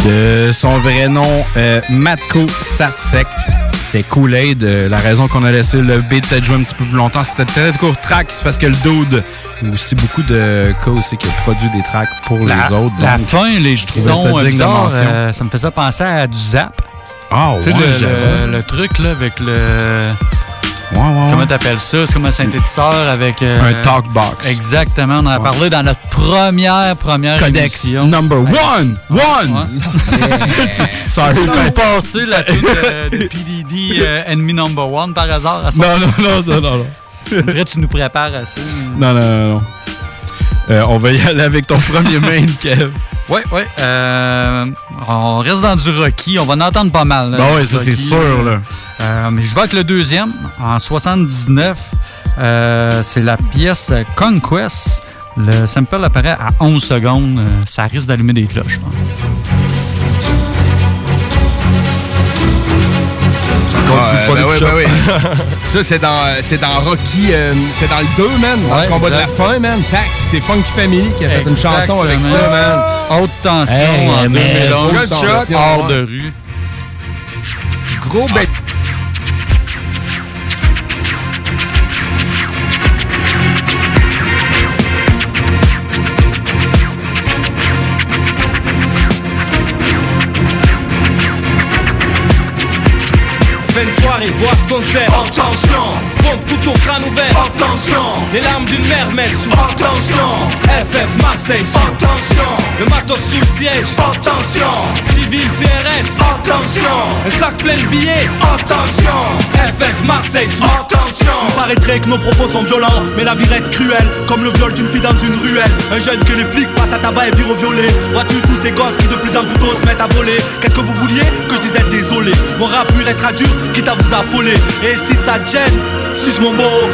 De son vrai nom, euh, Matko Satsek. C'était Kool-Aid. Euh, la raison qu'on a laissé le beat s'être joué un petit peu plus longtemps, c'était très court track. C'est parce que le dude, ou aussi beaucoup de cas aussi qui a produit des tracks pour La, les autres. la donc, fin, les ça sons bizarres, mention. euh, ça me faisait penser à du zap. Ah, sais, ouais, le, le- le truc là, avec le. Ouais, ouais, Comment t'appelles ça? C'est comme un synthétiseur avec. euh, Un talkbox. Exactement. On en a parlé dans notre première, première Codex émission. number one! One! Sorry, Est-ce qu'on ben- passé la de PDD euh, Enemy Number One par hasard? À ça? Non, non, non, non, non, non. On dirait que tu nous prépares à ça. Non, non, non, non. Euh, on va y aller avec ton premier main, Kev. Oui, oui. euh, on reste dans du Rocky. On va en entendre pas mal. là, Bon, ouais, du ça, c'est sûr, là. Euh, mais je vais avec le deuxième. En 79, euh, c'est la pièce Conquest. Le sample apparaît à 11 secondes. Euh, ça risque d'allumer des cloches, je pense. Ouais, ben ouais, ben ouais. Ça, c'est dans, c'est dans Rocky. euh, c'est dans le 2, man. Dans Ouais, le combat de la fin, man. Tac, c'est Funky Family qui a fait une chanson avec ça, man. Haute tension Hey, en mais 2011, haute tension, hors de rue. Gros bête. Pompe couteau crâne ouvert. Attention. Les larmes d'une mère mènent sous Attention. FF Marseille sous Attention. Le matos sous le siège. Attention. Civil CRS Attention. Un sac plein de billets. Attention. FF Marseille sous Attention. Il paraîtrait que nos propos sont violents, mais la vie reste cruelle, comme le viol d'une fille dans une ruelle. Un jeune que les flics passent à tabac et puis au violet. Vois-tu tous ces gosses qui de plus en plus tôt se mettent à voler? Qu'est-ce que vous vouliez Que je disais désolé. Mon rap lui restera dur, quitte à vous affoler. Et si ça te gêne,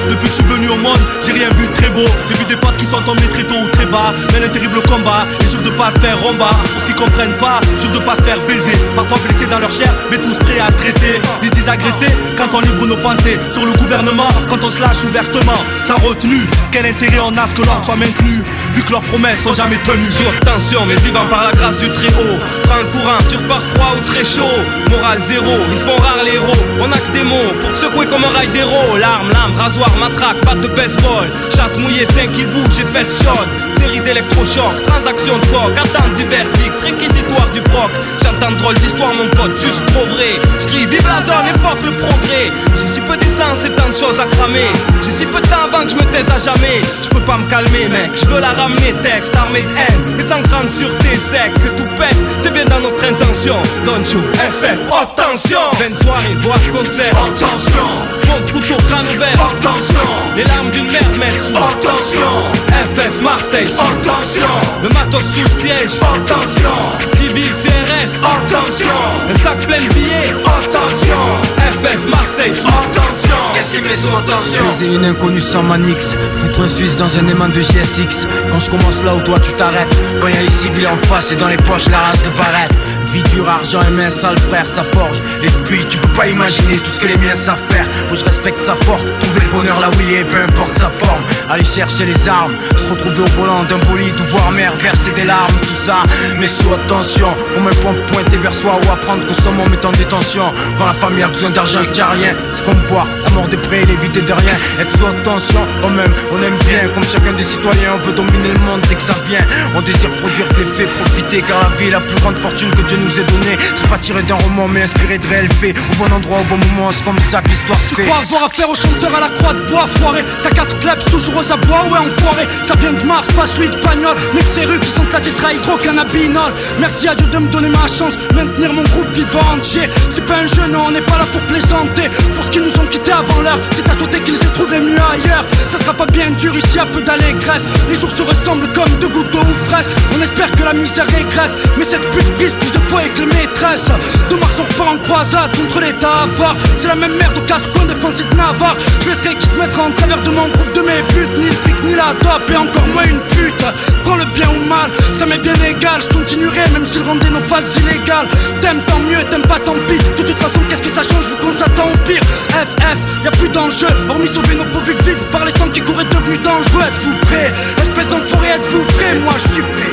depuis que je suis venu au monde, j'ai rien vu de très beau. J'ai vu des potes qui sont tombés très tôt ou très bas. Mais un terrible combat, et jure de pas se faire romba. Pour ceux qui comprennent pas, jure de pas se faire baiser. Parfois blessés dans leur chair, mais tous prêts à stresser. Ils se disent agressés quand on livre nos pensées sur le gouvernement, quand on se lâche ouvertement, sans retenue. Quel intérêt on a ce que l'ordre soit maintenu, vu que leurs promesses sont jamais tenues. Sous tension, mais vivant par la grâce du très haut. Prends le courant, tu repars froid ou très chaud. Morale zéro, ils se font rares les héros. On a que des mots pour te secouer comme un rail d'héros. Larmes, lames, rasoir, matraque, batte de baseball. Chatte mouillée, 5 qui bouge, j'ai fesses chaudes. Série d'électrochocs, transaction de coq, attente du verdict, réquisitoire du proc. J'entends de drôles d'histoires, mon pote, juste trop vrai. J'crie vive la zone et fuck le progrès. J'ai si peu d'essence et tant de choses à cramer. J'ai si peu de temps avant que je me taise à jamais. Je peux pas me calmer, mec, je veux la ramener, texte, armée de haine. Des sur tes secs, que tout pète, c'est bien dans notre intention. Don't you FF, attention! Fin de soirée, boîte, concert, attention! Pompe, couteau, crâne ouvert, attention! Les larmes d'une mère mettent sous, attention! FF, Marseille, attention! Le matos sous le siège, attention! Civil, Attention! Un sac plein de billets, attention! FF, Marseille, attention! Qu'est-ce qui met sous attention? Baiser une inconnue sans manix. Foutre un Suisse dans un aimant de JSX Quand je commence là où toi tu t'arrêtes. Quand y a les civils en face et dans les poches la race de barrette. Vie dure, argent et main sale frère, ça forge. Et puis tu peux pas imaginer tout ce que les miens savent faire. Où je respecte sa force, trouver le bonheur là où il est, peu importe sa forme. Aller chercher les armes, se retrouver au volant d'un bolide Ou voir mère verser des larmes, ça. Mais sous attention, on me pompe pointer vers soi Ou apprendre que son monde est en détention. Quand la famille a besoin d'argent a rien. C'est comme voir la mort des prés, l'éviter de rien. Être sous attention, quand même, on aime bien. Comme chacun des citoyens, on veut dominer le monde dès que ça vient. On désire produire de l'effet, profiter Car la vie est la plus grande fortune que Dieu nous ait donnée. C'est pas tiré d'un roman mais inspiré de réels faits. Au bon endroit, au bon moment, c'est comme ça que l'histoire se Tu fait. crois avoir affaire aux chanteurs à la croix de bois foiré. T'as quatre claps toujours aux abois, ouais enfoiré. Ça vient de Mars, pas celui de Pagnol Mais de ces rues qui sont la Merci à Dieu de me donner ma chance. Maintenir mon groupe vivant entier. C'est pas un jeu, non, on n'est pas là pour plaisanter. Pour qu'ils nous ont quittés avant l'heure. Si t'as souhaité qu'ils aient trouvé mieux ailleurs. Ça sera pas bien dur ici, à peu d'allégresse. Les jours se ressemblent comme deux gouttes d'eau ou presque. On espère que la misère régresse Mais cette pute brise plus fois que le maîtresse De Mars on repart en croisade contre l'état avare C'est la même merde aux quatre coins et de Navarre. Je laisserai qui se mettra en travers de mon groupe de mes putes Ni le fric ni la dope et encore moins une pute. Prends le bien ou mal, ça m'est bien égal. Je continuerai même s'ils rendaient nos phases illégales. T'aimes tant mieux, t'aimes pas tant pis. De toute façon qu'est-ce que ça change vu qu'on s'attend au pire? FF, y a plus d'enjeu. Hormis sauver nos pauvres vivre par les temps qui couraient devenus dangereux. Êtes-vous prêts? Espèce d'enfoiré, êtes-vous prêts? Moi je suis prêt,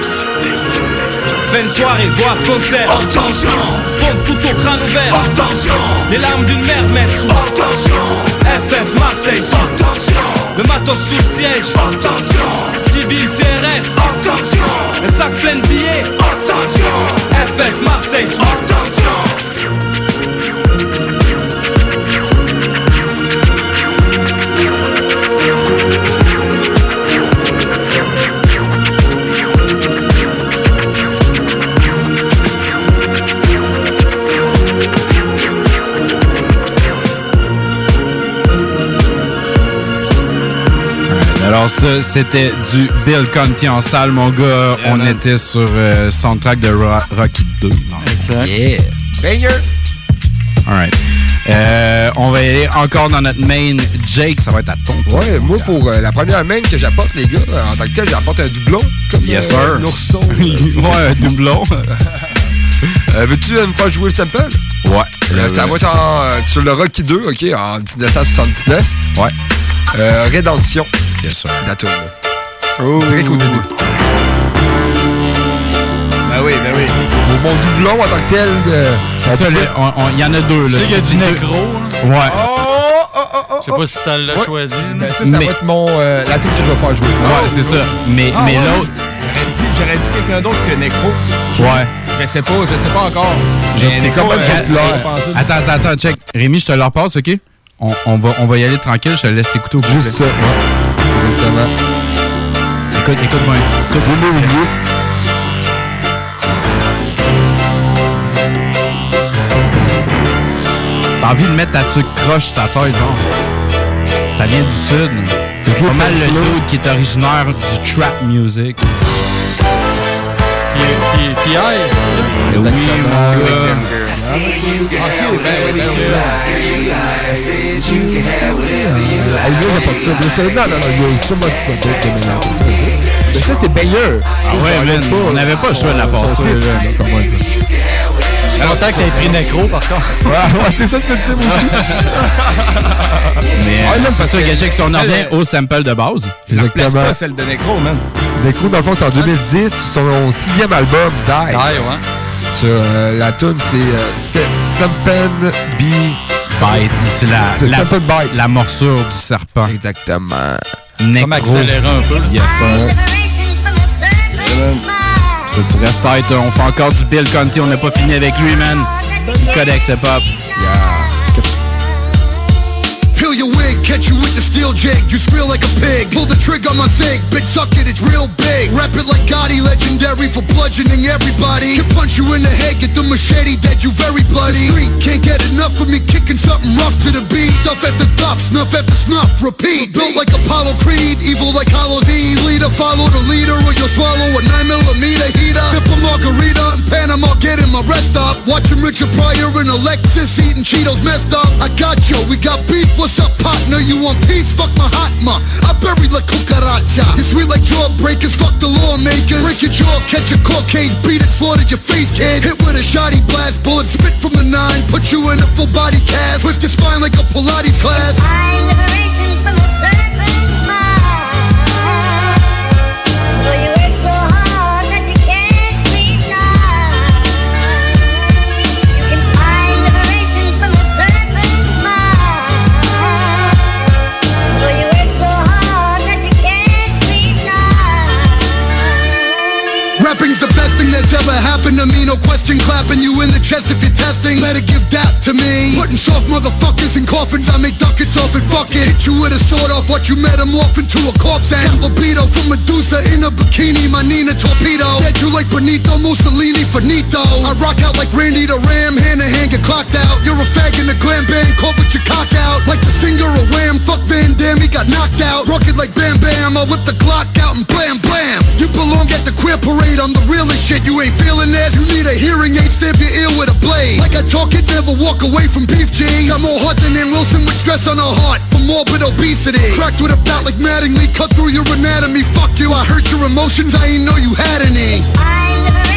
Fin de soirée, boîte, concert Attention. Pompe, couteau, crâne ouvert Attention. Les larmes d'une mère mettent sous. Attention. FF, Marseille. Attention. Le matos sous le siège. Attention. Civil, CRS Attention. Un sac plein de billets. Attention. FF, Marseille. Attention Alors ça, c'était du Bill Conti en salle, mon gars. On man. était sur euh, soundtrack de Ro- Rocky 2. Exact. Yeah. Banger! Alright. Euh, on va y aller encore dans notre main. Jake, ça va être à ton tour. Ouais, moi, pour euh, la première main que j'apporte, les gars, euh, en tant que tel, j'apporte un doublon. Comme Yes, euh, sir. un ourson. ouais, un doublon. Euh, Veux-tu me faire jouer le sample? Ouais. Euh, ça va être en, euh, sur le Rocky 2, OK, en 1979. Ouais. Euh, Rédemption. Yes, sir. La toune. Oh. Très qu'au début. Ben oui, ben oui. Mon doublon en tant que tel, euh, C'est ça, il y en a deux. Je Là. sais qu'il y a Tu du négro. hein. Ouais. Je sais pas si t'as l'as choisi. Ben, ça, ça Mais- va être mon, euh, la tune que je vais faire jouer. Ouais, c'est ça. Mais, Ah, mais ouais, l'autre. J'aurais dit, j'aurais dit quelqu'un d'autre que Necro. Ouais. Je sais pas, je sais pas encore. Je- Mais c'est Necro, comme euh, Attends, je attends, attends, attends, check. Rémi, je te le repasse, OK? on, on va, on va y aller tranquille. Je te laisse écouter au. Juste ça, ouais. Exactement. Écoute, écoute-moi. Écoute, 2008. T'as envie de mettre ta tuque croche sur ta tête, genre. Ça vient du sud. C'est pas mal le dude qui est originaire du trap music. Mon gars. Ah, il a pas ça. C'est- Non, non, non, il y a ça, moi, peux pas ça. Mais ça, c'est Bayer. Ah ouais, man, on n'avait pas le choix de la passer. là. Je suis content que t'aies pris Necro, par contre. Ouais, ouais, c'est ça, c'est le aussi. Mais euh, c'est que- Gadget, si on en revient au sample de base. Exactement. pas celle de Necro, man. Necro, dans le fond, c'est en 2010, son sixième album, Die. Die, ouais. Sur euh, la tune, c'est euh, Sampen B. Bite. C'est la, C'est la, Sampen Bite. la morsure du serpent. Exactement. Necro. Comme accélérer un peu? Yes, sir. Ça, tu restes tight, on fait encore du Bill Conti, on n'a pas fini avec lui, man. Codex Hip Hop. Wig, catch you with the steel jig. You squeal like a pig. Pull the trigger on my zig. Bitch, suck it, it's real big. Rap it like Gotti, legendary for bludgeoning everybody. Can punch you in the head, get the machete dead, you very bloody. The street can't get enough of me kicking something rough to the beat. Duff after duff, snuff after snuff, repeat. Built like Apollo Creed, evil like Hollow's Eve. Leader, follow the leader, or you'll swallow a 9 millimeter heater. Sip a margarita in Panama, getting my rest up. Watching Richard Pryor and Alexis eating Cheetos messed up. I got you, we got beef, what's up, partner? You want peace? Fuck my hot ma. I bury la cucaracha. You sweet like jawbreakers, fuck the lawmakers. Break your jaw, catch a court beat it, slaughtered your face, kid. Hit with a shoddy blast, bullet spit from the nine, put you in a full body cast. Twist your spine like a Pilates class. I'm liberation from the Rapping's to me. No question, clapping you in the chest if you're testing. Better give that to me. Putting soft motherfuckers in coffins, I make ducats off and fuck it. Hit you with a sword off what you met him off into a corpse and libido from Medusa in a bikini. My Nina torpedo. Dead you like Benito Mussolini finito. I rock out like Randy the Ram, hand to hand get clocked out. You're a fag in the glam band, call but your cock out. Like the singer of Wham, fuck Van Damme, he got knocked out. Rocket like Bam Bam, I whip the Glock out and blam blam. You belong at the queer parade, I'm the realest shit. You ain't feeling this? You need a hearing aid, stamp your ear with a blade. Like I talk it, never walk away from beef G. Got more heart than Ann Wilson with stress on her heart for morbid obesity. Cracked with a bat like Mattingly, cut through your anatomy. Fuck you, I hurt your emotions, I ain't know you had any. I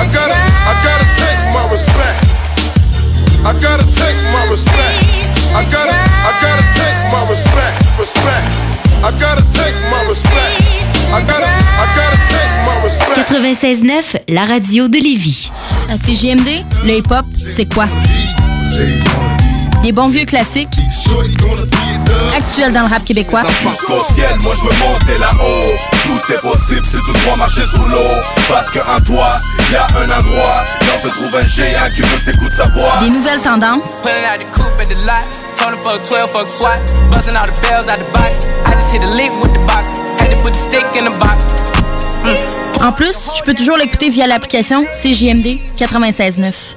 I gotta, I gotta take my respect. I gotta take my respect. I gotta, I gotta take my respect, respect. I gotta take my respect. I gotta, I gotta take my respect. 96.9, la radio de Lévis. À CGMD, le hip-hop, c'est quoi? Des bons vieux classiques, actuels dans le rap québécois. Jusqu'au ciel, moi je veux monter là-haut. Tout est possible si tu crois marcher sous l'eau. Parce qu'en toi, y a un endroit. Là se trouve un géant qui veut que t'écoutes sa voix. Des nouvelles tendances, Pulling out the coupe at the lot. Tony fuck 12, fuck SWAT. Busting all the bells out the box. I just hit a lick with the box. Had to put the stick in the box. En plus, je peux toujours l'écouter via l'application CJMD 96.9.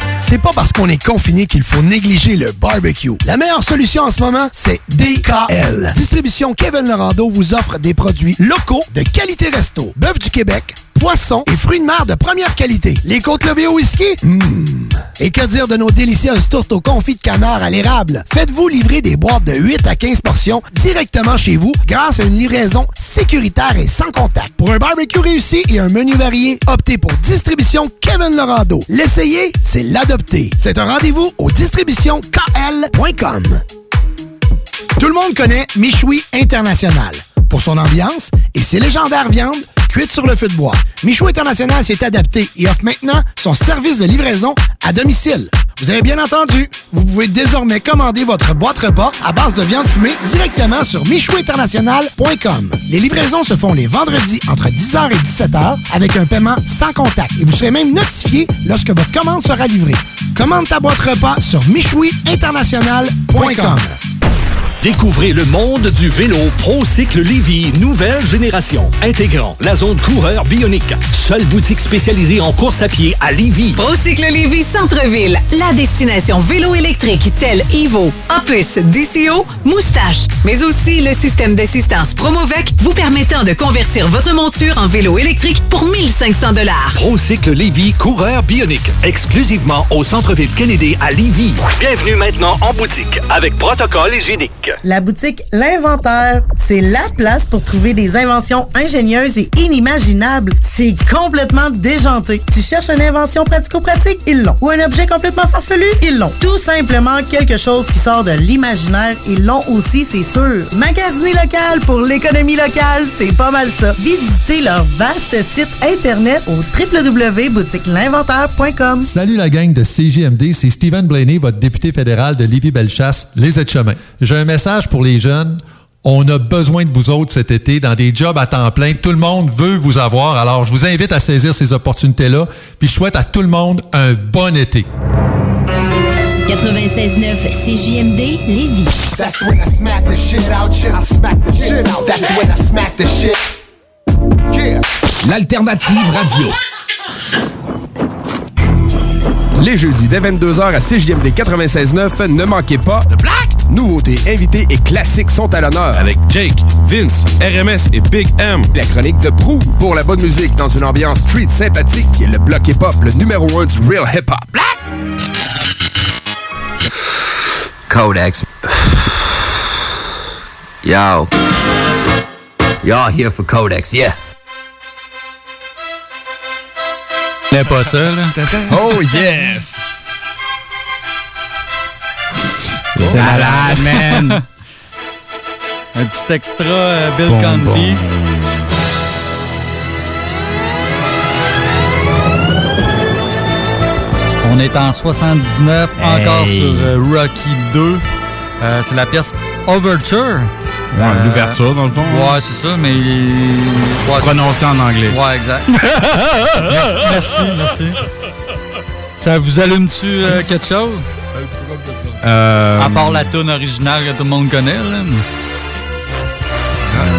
C'est pas parce qu'on est confiné qu'il faut négliger le barbecue. La meilleure solution en ce moment, c'est DKL. Distribution Kevin Lorando vous offre des produits locaux de qualité resto. Bœuf du Québec, poissons et fruits de mer de première qualité. Les côtes levées au whisky? Mmh. Et que dire de nos délicieuses tourtes au confit de canard à l'érable? Faites-vous livrer des boîtes de 8 à 15 portions directement chez vous grâce à une livraison sécuritaire et sans contact. Pour un barbecue réussi et un menu varié, optez pour Distribution Kevin Lorando. L'essayer, c'est l'adopter. C'est un rendez-vous au distributionkl.com. Tout le monde connaît Michoui International pour son ambiance et ses légendaires viandes cuites sur le feu de bois. Michoui International s'est adapté et offre maintenant son service de livraison à domicile. Vous avez bien entendu, vous pouvez désormais commander votre boîte repas à base de viande fumée directement sur michouinternational.com. Les livraisons se font les vendredis entre 10h et 17h avec un paiement sans contact et vous serez même notifié lorsque votre commande sera livrée. Commande ta boîte repas sur michouiinternational.com. Découvrez le monde du vélo ProCycle Lévy, nouvelle génération, intégrant la zone coureur bionique. Seule boutique spécialisée en course à pied à Lévy. Procycle Lévy Centre-Ville, la destination vélo électrique telle Evo, Opus, DCO, Moustache, mais aussi le système d'assistance Promovec vous permettant de convertir votre monture en vélo électrique pour 1500 dollars. ProCycle Lévy, coureur bionique, exclusivement au centre-ville Kennedy à Lévy. Bienvenue maintenant en boutique avec protocole hygiénique. La boutique L'Inventaire, c'est la place pour trouver des inventions ingénieuses et inimaginables. C'est complètement déjanté. Tu cherches une invention pratico-pratique? Ils l'ont. Ou un objet complètement farfelu? Ils l'ont. Tout simplement quelque chose qui sort de l'imaginaire? Ils l'ont aussi, c'est sûr. Magasiner local pour l'économie locale, c'est pas mal ça. Visitez leur vaste site internet au www.boutiquelinventaire.com. Salut la gang de CGMD, c'est Stephen Blaney, votre député fédéral de Lévis-Bellechasse, les aides-chemins. J'ai pour les jeunes. On a besoin de vous autres cet été dans des jobs à temps plein. Tout le monde veut vous avoir. Alors, je vous invite à saisir ces opportunités-là. Puis, je souhaite à tout le monde un bon été. 96.9 CJMD Lévis. That's when I smack the shit out you. I smack the shit out. That's when I smack the shit. Yeah. L'alternative radio. Les jeudis dès 22h à 6JMD 96.9, ne manquez pas le Black! Nouveautés, invités et classiques sont à l'honneur. Avec Jake, Vince, RMS et Big M. La chronique de Prou pour la bonne musique dans une ambiance street sympathique. Le bloc hip-hop, le numéro 1 du real hip-hop. Black! Codex. Yo. Y'all here for Codex, yeah. N'est pas ça, là. Oh, yes! C'est malade, man! Un petit extra euh, Bill Bon, Conti. On est en 79, encore Hey. sur euh, Rocky 2. Euh, c'est la pièce Overture. Ouais, Euh, l'ouverture, dans le fond. Ouais, c'est ça, mais. Ouais, Prononcé en anglais. Ouais, exact. merci, merci, merci. Ça vous allume-tu euh, quelque chose? Euh, À part la tune originale que tout le monde connaît, là.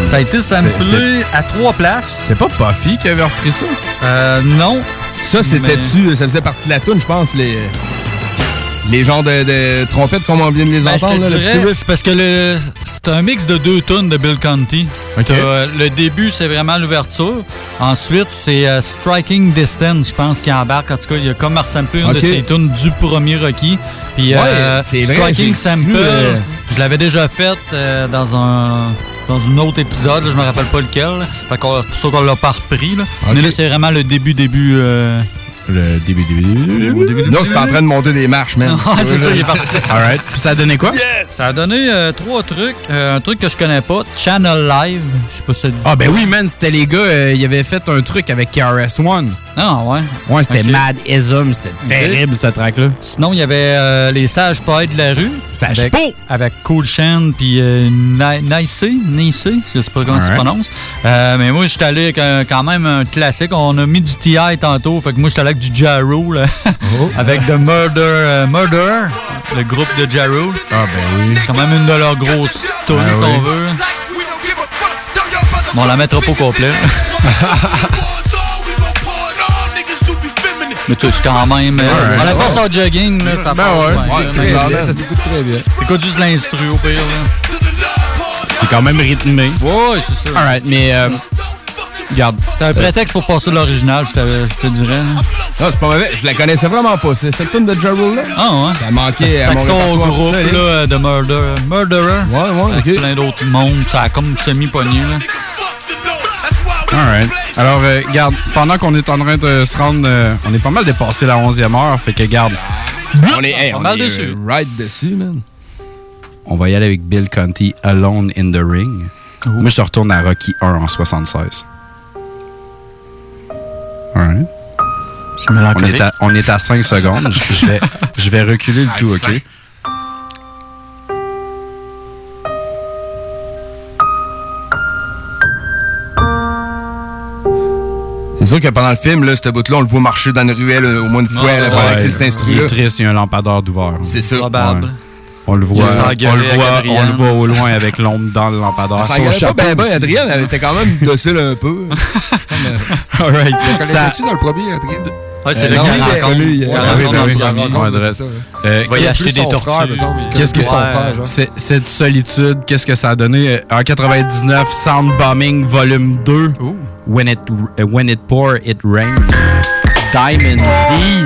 Ça a été samplé à trois places. C'est pas Puffy qui avait repris ça? Euh, non. Ça, c'était-tu, ça faisait partie de la tune, je pense, les, les genres de, de trompettes comme on vient de les Ben, je entendre. te là, le c'est parce que le- c'est un mix de deux tunes de Bill Conti. Euh, le début, c'est vraiment l'ouverture. Ensuite, c'est euh, Striking Distance, je pense, qui embarque. En tout cas, il y a comme samplé une Ok. de ces tunes du premier Rocky. Puis Ouais, euh, vrai, Striking Sample, euh, je l'avais déjà fait euh, dans un dans un autre épisode, là, je me rappelle pas lequel. là. Fait qu'on- c'est pour ça qu'on l'a pas repris. Là. Mais là, c'est vraiment le début, début. Le début, début, Non, c'est en train de monter des marches, man. C'est ça, il est parti. Alright. Puis ça a donné quoi? Ça a donné euh, trois trucs. Euh, un truc que je connais pas, Channel Live. Je sais pas si ça dit. Ah, ben oui, man, c'était les gars, euh, ils avaient fait un truc avec KRS-One. Ah, ouais. Ouais, c'était. Mad Ism, c'était terrible, ce track-là. Sinon, il y avait euh, les Sages Poètes de la rue. Sage avec, Po! avec Cool Shan puis euh, Ni- Nice, Nice, je sais pas comment ça se prononce. Euh, mais moi, j'étais allé avec un- quand même un classique. On a mis du TI tantôt. Fait que moi, j'étais allé avec du Ja Rule, avec The Murder, euh, Murder, le groupe de Ja Rule. Ah, ben oui. Quand même une de leurs grosses tunes, Ah si oui. on veut. Bon, on la mettra pas au complet. Mais tu sais, quand même. euh, Ouais, à la force en jogging, là, ça Ben passe. ouais, bien. très bien, ça s'écoute très bien. T'écoutes juste l'instru au pire. là. C'est quand même rythmé. Ouais, c'est ça. Alright, mais euh, C'était un prétexte pour passer l'original, je, te dirais. là. Non, c'est pas vrai. Je la connaissais vraiment pas. C'est cette tune de Ja Rule, là? Ah ouais? Ça manquait à mon au groupe là, de Murder, Murderer. Ouais, ouais, Avec plein d'autres mondes. Ça a comme semi-pogné. là. Alright. Alors, euh, garde, pendant qu'on est en train de se rendre, euh, on est pas mal dépassé la 11e heure, fait que garde. On est, hey, on mal est, dessus. euh, right dessus, man. On va y aller avec Bill Conti, Alone in the Ring. Moi, je retourne à Rocky 1 en 76. C'est On est, à, on est à 5 secondes. Je, vais, je vais reculer le tout, OK? C'est sûr que pendant le film, là, ce bout-là, on le voit marcher dans une ruelle euh, au moins une fois, là, pendant que c'est cet Il instru-là. est triste, il y a un lampadaire d'ouvert. C'est ça. Probable. Ouais. On le voit, on le voit, on le voit au loin avec l'ombre dans le lampadaire. S'engueulait pas ben, ben. Adrienne, elle était quand même docile un peu. Alright. Tu Ça- connais-tu dans le premier, Adrienne? Ouais, c'est Euh, le gars ça. Euh, va y acheter des tortues. Qu'est-ce que c'est- cette solitude, qu'est-ce que ça a donné? Euh, En 99, Soundbombing Volume 2. When it, when it pour, it rain. Diamond D.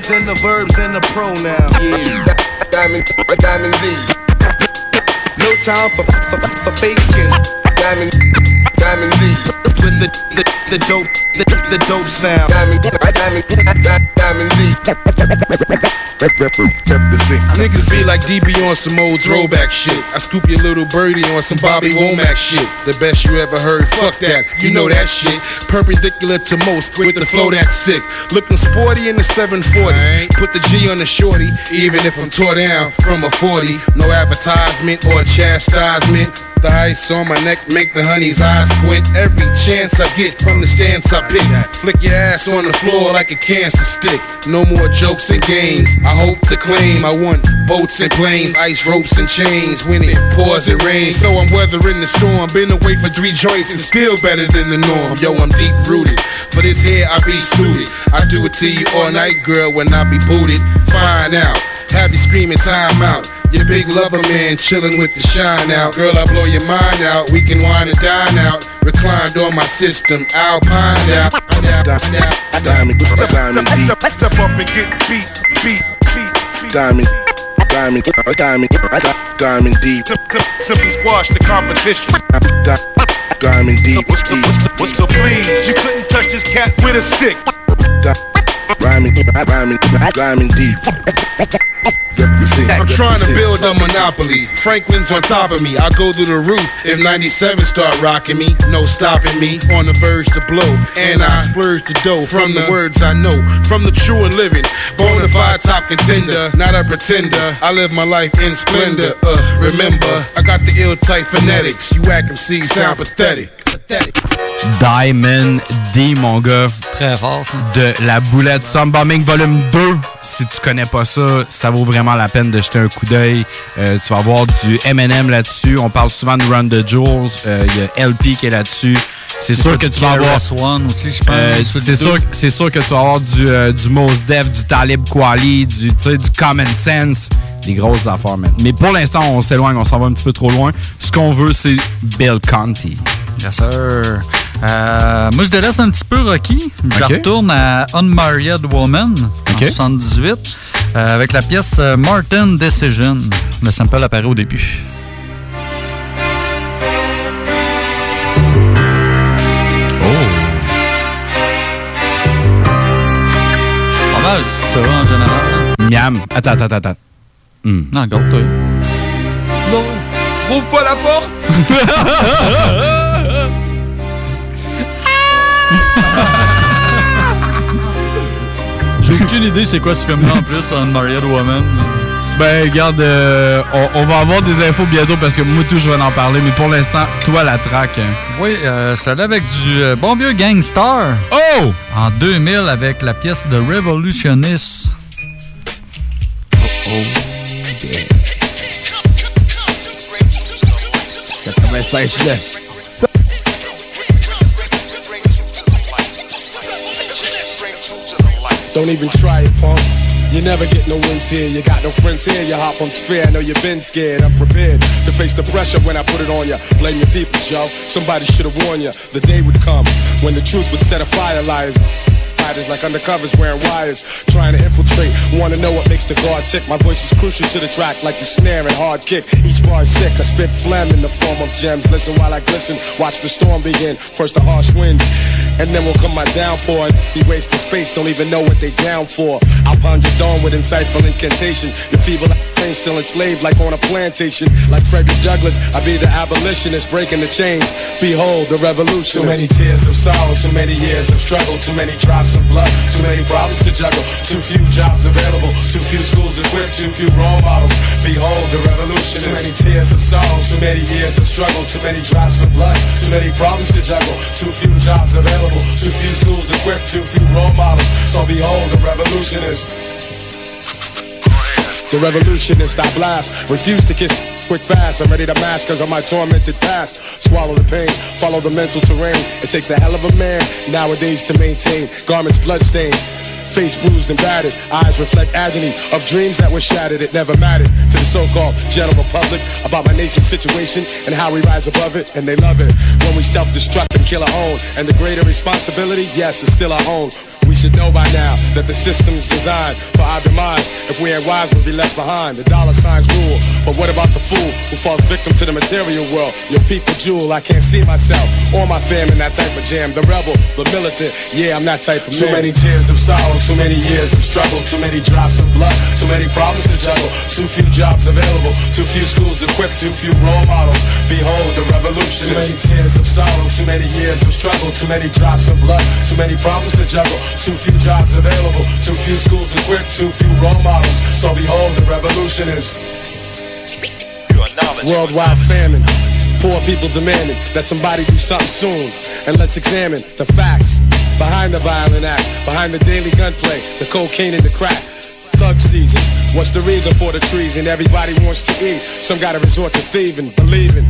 words and the verbs and the pronouns. Yeah. Diamond, Diamond D. No time for for, for faking. Diamond, Diamond D. With the the, the dope the, the dope sound. Diamond, Diamond, Diamond D. Niggas be like DB on some old throwback shit. I scoop your little birdie on some Bobby Womack shit. The best you ever heard, fuck that. You know that shit. Perpendicular to most with the flow that's sick. Looking sporty in the 740. Put the G on the shorty, even if I'm tore down from a 40. No advertisement or chastisement. The ice on my neck make the honey's eyes squint. Every chance I get from the stance I pick. Flick your ass on the floor like a cancer stick. No more jokes and games. I hope to claim I want boats and planes, ice ropes and chains. When it pours, it rains. So I'm weathering the storm. Been away for three joints and still better than the norm. Yo, I'm deep rooted. For this here, I be suited. I do it to you all night, girl, when I be booted. Find out. Have you screaming time out. Your big lover man chilling with the shine out. Girl, I blow your mind out. We can wine and dine out. Reclined on my system, Alpine out. Diamond, diamond D. Step up and get beat, beat, beat, beat. Diamond, diamond, diamond, diamond D. Simply squash the competition. Diamond D. What's so please? You couldn't touch this cat with a stick. Rhyming, rhyming, diamond D. I'm trying to build a monopoly. Franklin's on top of me. I go through the roof if 97 start rocking me. No stopping me. On the verge to blow. And I splurge the dough from the words I know. From the true and living. Bonafide top contender. Not a pretender. I live my life in splendor. Uh, remember, I got the ill type phonetics. You whack MCs sound pathetic. Diamond D, mon gars. Très fort, ça. De la boulette Sunbombing Volume 2. Si tu connais pas ça, ça vaut vraiment la peine de jeter un coup d'œil. Euh, tu vas avoir du M&M là-dessus. On parle souvent de Run the Jewels. Euh, Il y a LP qui est là-dessus. C'est sûr que tu vas avoir... Euh, c'est sûr, c'est sûr que tu vas avoir du, du Mos Def, du Talib Kweli, du, tu sais, du Common Sense, des grosses affaires, man. Mais pour l'instant, on s'éloigne, on s'en va un petit peu trop loin. Ce qu'on veut, c'est Bill Conti. Yes, sir. Euh, moi, je délaisse un petit peu Rocky. Je retourne à Unmarried Woman en Ok. 78 euh, avec la pièce euh, Martin Decision. Le sample apparaît au début. Pas mal, ça, en général. Miam. Attends, attends, attends. Hmm. Non, go, toi. Non, rouvre pas la porte. J'ai aucune idée c'est quoi ce film-là en plus, Unmarried Woman. Ben, regarde, euh, on, on va avoir des infos bientôt parce que moi, tout, je vais en parler. Mais pour l'instant, toi, la track. hein. Oui, euh, c'est allé avec du euh, bon vieux Gangstar. Oh! En 2000 avec la pièce de Revolutionist. message là. Don't even try it, punk. You never get no wins here. You got no friends here. Your hop on's fair. I know you've been scared. I'm prepared to face the pressure when I put it on you. Blame your people, Joe. Somebody should have warned ya, The day would come when the truth would set a fire. Liars like undercovers wearing wires, trying to infiltrate. Wanna know what makes the guard tick? My voice is crucial to the track, like the snare and hard kick. Each bar is sick. I spit phlegm in the form of gems. Listen while I glisten. Watch the storm begin. First the harsh winds, and then will come my downpour. Be wasting space. Don't even know what they down for. I'll pound your dome with insightful incantation. Your feeble brain still enslaved like on a plantation. Like Frederick Douglass, I be the abolitionist breaking the chains. Behold the revolution. Too many tears of sorrow, too many years of struggle, too many drops of blood, too many problems to juggle, too few jobs available, too few schools equipped, too few role models. Behold the revolution. Too many tears of sorrow, too many years of struggle, too many drops of blood, too many problems to juggle, too few jobs available, too few schools equipped, too few role models. So behold the revolutionist. The revolutionist I blast, refuse to kiss quick fast. I'm ready to mask cause of my tormented past. Swallow the pain, follow the mental terrain. It takes a hell of a man nowadays to maintain garments bloodstained. Face bruised and battered, eyes reflect agony of dreams that were shattered. It never mattered to the so-called general public about my nation's situation and how we rise above it, and they love it when we self-destruct and kill our own. And the greater responsibility, yes, is still our own. We should know by now that the system's designed for our demise. If we ain't wise, we'll be left behind. The dollar signs rule, but what about the fool who falls victim to the material world? Your people jewel, I can't see myself or my fam in that type of jam. The rebel, the militant, yeah, I'm that type of man. Too many tears of sorrow, too many years of struggle, too many drops of blood, too many problems to juggle, too few jobs available, too few schools equipped, too few role models. Behold the revolution. Too many tears of sorrow, too many years of struggle, too many drops of blood, too many problems to juggle, too few jobs available, too few schools equipped, too few role models. So behold the revolution is Worldwide famine. Poor people demanding that somebody do something soon. And let's examine the facts behind the violent act, behind the daily gunplay, the cocaine and the crack. Thug season. What's the reason for the treason? Everybody wants to eat. Some gotta resort to thieving, believing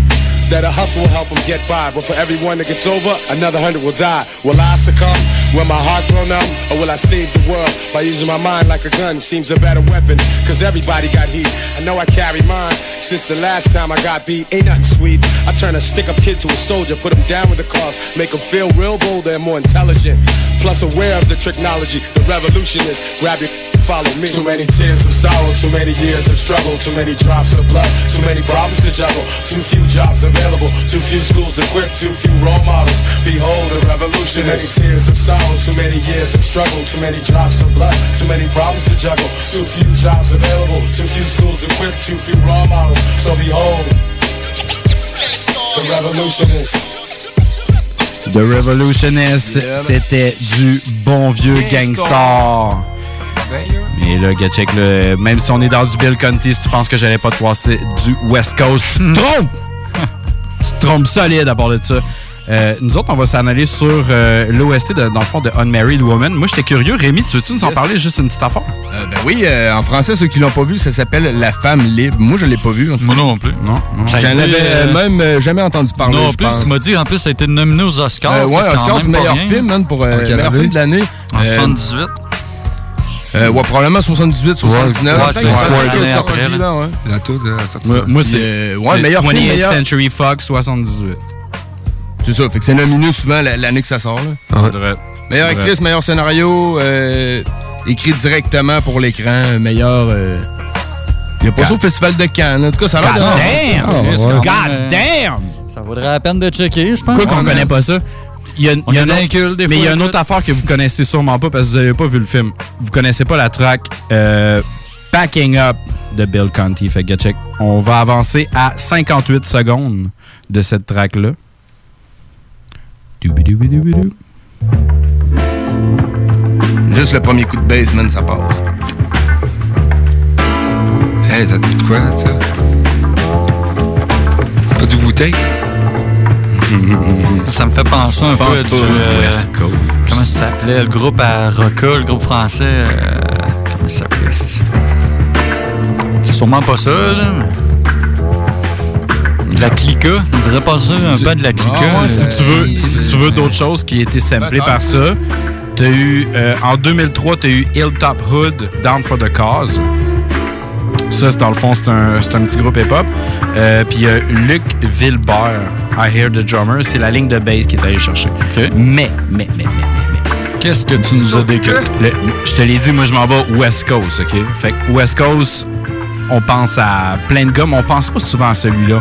that a hustle will help them get by. But for everyone that gets over, another hundred will die. Will I succumb? Will my heart grow numb? Or will I save the world by using my mind like a gun? Seems a better weapon, cause everybody got heat. I know I carry mine since the last time I got beat. Ain't nothing sweet. I turn a stick up kid to a soldier, put him down with the cause, make him feel real bolder and more intelligent. Plus aware of the technology, the revolution is Grab your follow me. Too many tears of sorrow, too many years of struggle, too many drops of blood, too many problems to juggle, too few jobs available, too few schools equipped, too few role models. Behold the revolution. Too many tears of sorrow, too many years of struggle, too many drops of blood, too many problems to juggle, too few jobs available, too few schools equipped, too few role models. So behold the revolutionist. The Revolutionist, c'était du bon vieux gangster. Mais là, gars, check, là, même si on est dans du Bill Conti, si tu penses que j'allais pas te passer du West Coast, tu te trompes! tu te trompes solide à part de ça. Euh, nous autres, on va s'en aller sur euh, l'OST, dans le fond, de Unmarried Woman. Moi, j'étais curieux. Rémi, tu veux-tu nous en Yes. parler juste une petite affaire? Euh, ben oui, euh, en français, ceux qui l'ont pas vu, ça s'appelle La femme libre. Moi, je l'ai pas vu. En tout cas. Moi non plus. Non. J'en a été, avais euh, même euh, jamais entendu parler. non je plus, pense. tu m'as dit, en plus, ça a été nominé aux Oscars. Euh, ouais, Oscar du meilleur rien. film, man, pour euh, En quelle meilleur film de l'année. En Euh, 78. Euh, ouais, probablement 78, 79. ouais, c'est ouais, là. ouais. La tour de la sortie. Moi, moi, c'est Euh, ouais, le meilleur film, 28th meilleur- Century Fox 78. C'est ça, fait que c'est nominé souvent la- l'année que ça sort. Là. Vrai. Meilleure Vrai. actrice, meilleur scénario, euh, écrit directement pour l'écran, meilleur. euh, il n'y a pas ça au Festival de Cannes. En tout cas, ça a l'air God de. damn! Ah, ouais. God euh, damn! Ça vaudrait la peine de checker, je pense. Pourquoi qu'on connaît pas ça? Il y a, y a des mais il y a une autre affaire que vous connaissez sûrement pas parce que vous avez pas vu le film. Vous connaissez pas la track euh, Packing Up de Bill Conti. Fait que check. On va avancer à 58 secondes de cette track-là. Juste le premier coup de base, man, ça passe. Hey, ça te dit de quoi, ça? C'est pas du bouteille? Ça me fait penser un peu à du. euh, comment ça s'appelait? Le groupe à Roca, le groupe français. euh, comment ça s'appelait c'est- sûrement pas ça, là. la clica, ça ne dirait pas ça, un peu de la clica. Ah ouais, si tu veux, si tu veux d'autres choses qui aient été samplées par ça, t'as eu euh, en 2003, tu as eu Hilltop Hood, Down for the Cause. Ça, c'est dans le fond, c'est un, c'est un petit groupe hip-hop. Euh, Puis il y a Luc Vilbert, I Hear the Drummer, c'est la ligne de bass qui est allé chercher. Mais, mais, mais, mais, mais, mais. Qu'est-ce que tu nous as décrit? Je te l'ai dit, moi, je m'en vais West Coast, OK? Fait que West Coast, on pense à plein de gars, mais on pense pas souvent à celui-là.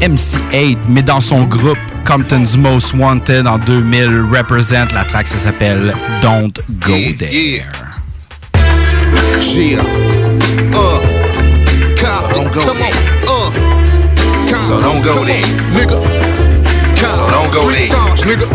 MC8, mais dans son groupe Compton's Most Wanted en 2000, represent la track, ça s'appelle Don't Go There. Yeah. Yeah. Compton, come on. Uh. So don't go there, nigga. So don't go there, times, nigga.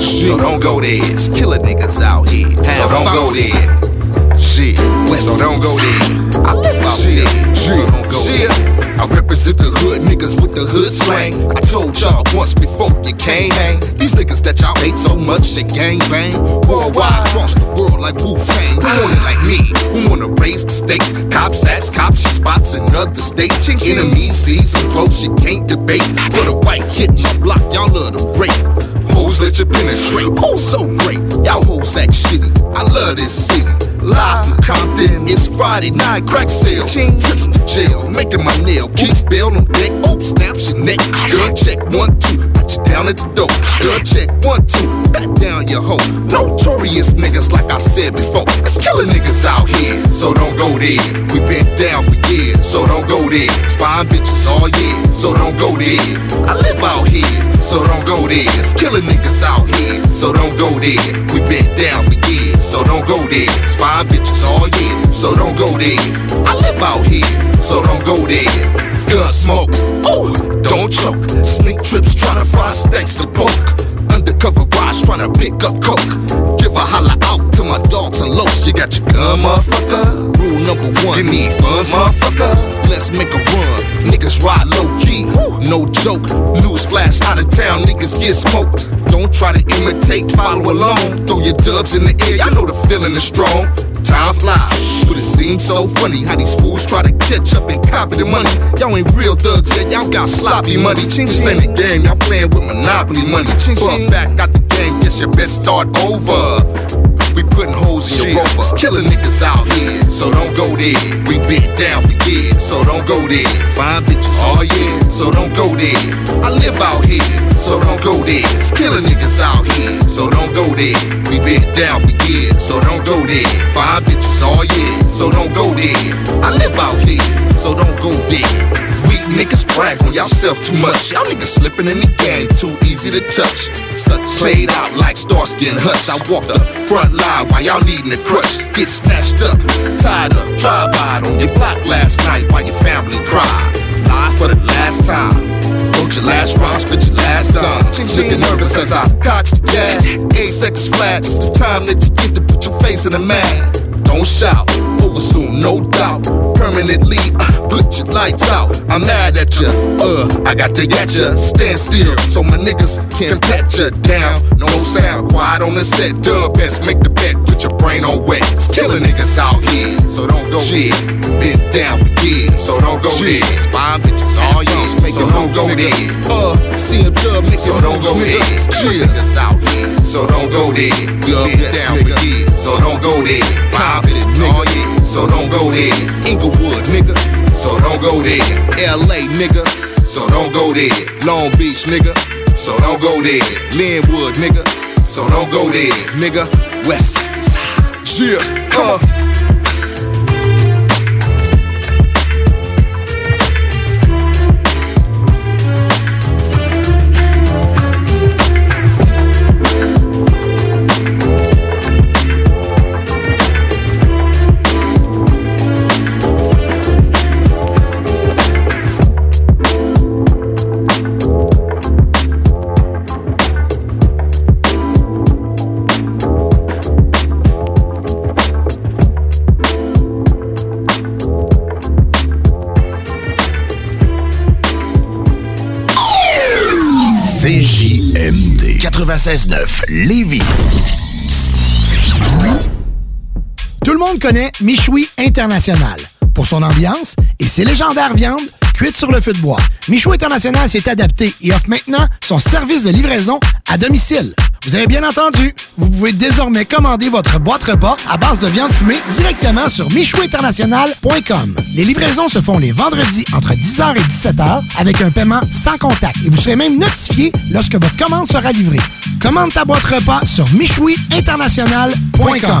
So don't go there. It's killer niggas out here. So don't go there. Shit. So don't go there. I live out there. So don't go there. I represent the hood niggas with the hood slang. I told y'all once before you came hang. These niggas that y'all hate so much they gang bang. Worldwide across the world like Wu Fang. Who want it ah. like me? Who wanna raise the stakes? Cops ask cops your spots in other states. Enemies see so close you can't debate. For the white hitting my block, y'all love to break. Hoes let you penetrate. Oh, so great. Y'all hoes act shitty. I love this city. Live from Compton, it's Friday night, crack sale. Trips to jail, making my nail. Keeps bail on deck, oh, snaps your neck. Gun check, one, two, pat you down at the door. Gun check, one, two, back down your hoe. Notorious niggas, like I said before. It's killing niggas out here, so don't go there. We been down for years, so don't go there. Spine bitches all year, so don't go there. I live out here, so don't go there. It's killing niggas out here, so don't go there. We been down for years, so don't go there. Spine bitches all year, so don't go there. I live out here, so don't go there. Gun smoke, oh, don't choke. Sneak trips trying to find stacks to poke. Undercover watch trying to pick up coke. Give a holla out to my dogs and locs. You got your gun, motherfucker. Rule number one, you need funds, motherfucker. Let's make a run. Niggas ride low key, no joke. News flash out of town, niggas get smoked. Don't try to imitate, follow along. Throw your dubs in the air, y'all know the feeling is strong. Time flies, but it seems so funny how these fools try to catch up and copy the money. Y'all ain't real thugs yet, y'all got sloppy money. This ain't a game, y'all playing with monopoly money. Fuck back out the game, guess your best start over. We putting holes in your rover. Killing niggas out here, so don't go there. We been down for years, so don't go there. Fine bitches oh, all year, so don't go there. I live out here, so don't go there. It's killing niggas out here, so don't go there. We been down for years, so don't go there. Fine bitches all year, so don't go there. I live out here, so don't go there. Weak niggas brag on yourself too much. Y'all niggas slipping in the game, too easy to touch. Such played out like star and Hutch. I walk the front line while y'all needing a crutch. Get snatched up, tied up, drive by on your block last night while your family cried. Lie for the last time. Wrote your last rhyme, spit your last time. Looking nervous as I cocked the gas. Eight seconds flat, it's the time that you get to put your face in the mat. Don't shout, over soon, no doubt. Permanently, uh, put your lights out. I'm mad at ya, uh, I got to get ya. Stand still, so my niggas can pat ya down. No sound, quiet on the set. Dub best make the bet, put your brain on wet. It's killing niggas out here, so don't go shit. Been down for years, so don't go there. Spine bitches all years, so don't go there. Uh, see a dub make so don't go there. It's killing niggas out here, so don't go there. Dub down for years, so don't go there. Five bitches all year, so don't go there. Inglewood, nigga, so don't go there. LA, nigga, so don't go there. Long Beach, nigga, so don't go there. Linwood, nigga, so don't go there. Nigga, West Side, yeah, uh. 96.9 Lévis. Tout le monde connaît Michoui International pour son ambiance et ses légendaires viandes cuites sur le feu de bois. Michou International s'est adapté et offre maintenant son service de livraison à domicile. Vous avez bien entendu, vous pouvez désormais commander votre boîte repas à base de viande fumée directement sur michouinternational.com. Les livraisons se font les vendredis entre 10h et 17h avec un paiement sans contact et vous serez même notifié lorsque votre commande sera livrée. Commande ta boîte repas sur michouiinternational.com.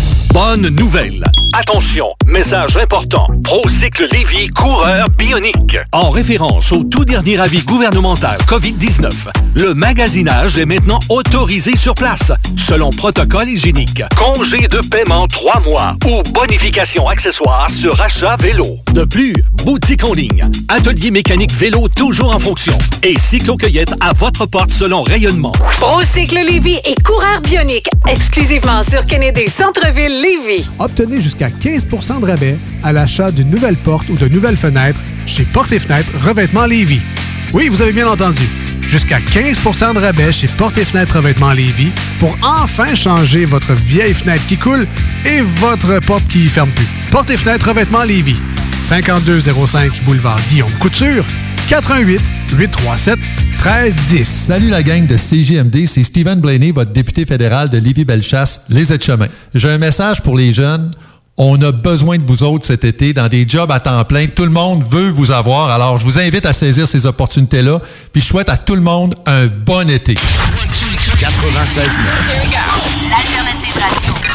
Bonne nouvelle! Attention, message important. Procycle Lévy, coureur bionique. En référence au tout dernier avis gouvernemental COVID-19, le magasinage est maintenant autorisé sur place, selon protocole hygiénique. Congé de paiement 3 mois ou bonification accessoire sur achat vélo. De plus, boutique en ligne, atelier mécanique vélo toujours en fonction et cyclo-cueillette à votre porte selon rayonnement. Procycle Lévy et coureur bionique, exclusivement sur Kennedy Centre-Ville Obtenez jusqu'à 15% de rabais à l'achat d'une nouvelle porte ou de nouvelles fenêtres chez Porte et Fenêtres Revêtement Lévis. Oui, vous avez bien entendu. Jusqu'à 15% de rabais chez Porte et Fenêtres Revêtement Lévis pour enfin changer votre vieille fenêtre qui coule et votre porte qui ferme plus. Porte et Fenêtres Revêtement Lévis. 5205 boulevard Guillaume Couture. 88 837 1310. Salut la gang de CGMD, c'est Stephen Blaney, votre député fédéral de Lévis-Bellechasse, les aides-chemins. J'ai un message pour les jeunes. On a besoin de vous autres cet été dans des jobs à temps plein. Tout le monde veut vous avoir. Alors, je vous invite à saisir ces opportunités-là. Puis, je souhaite à tout le monde un bon été. 96 L'alternative radio.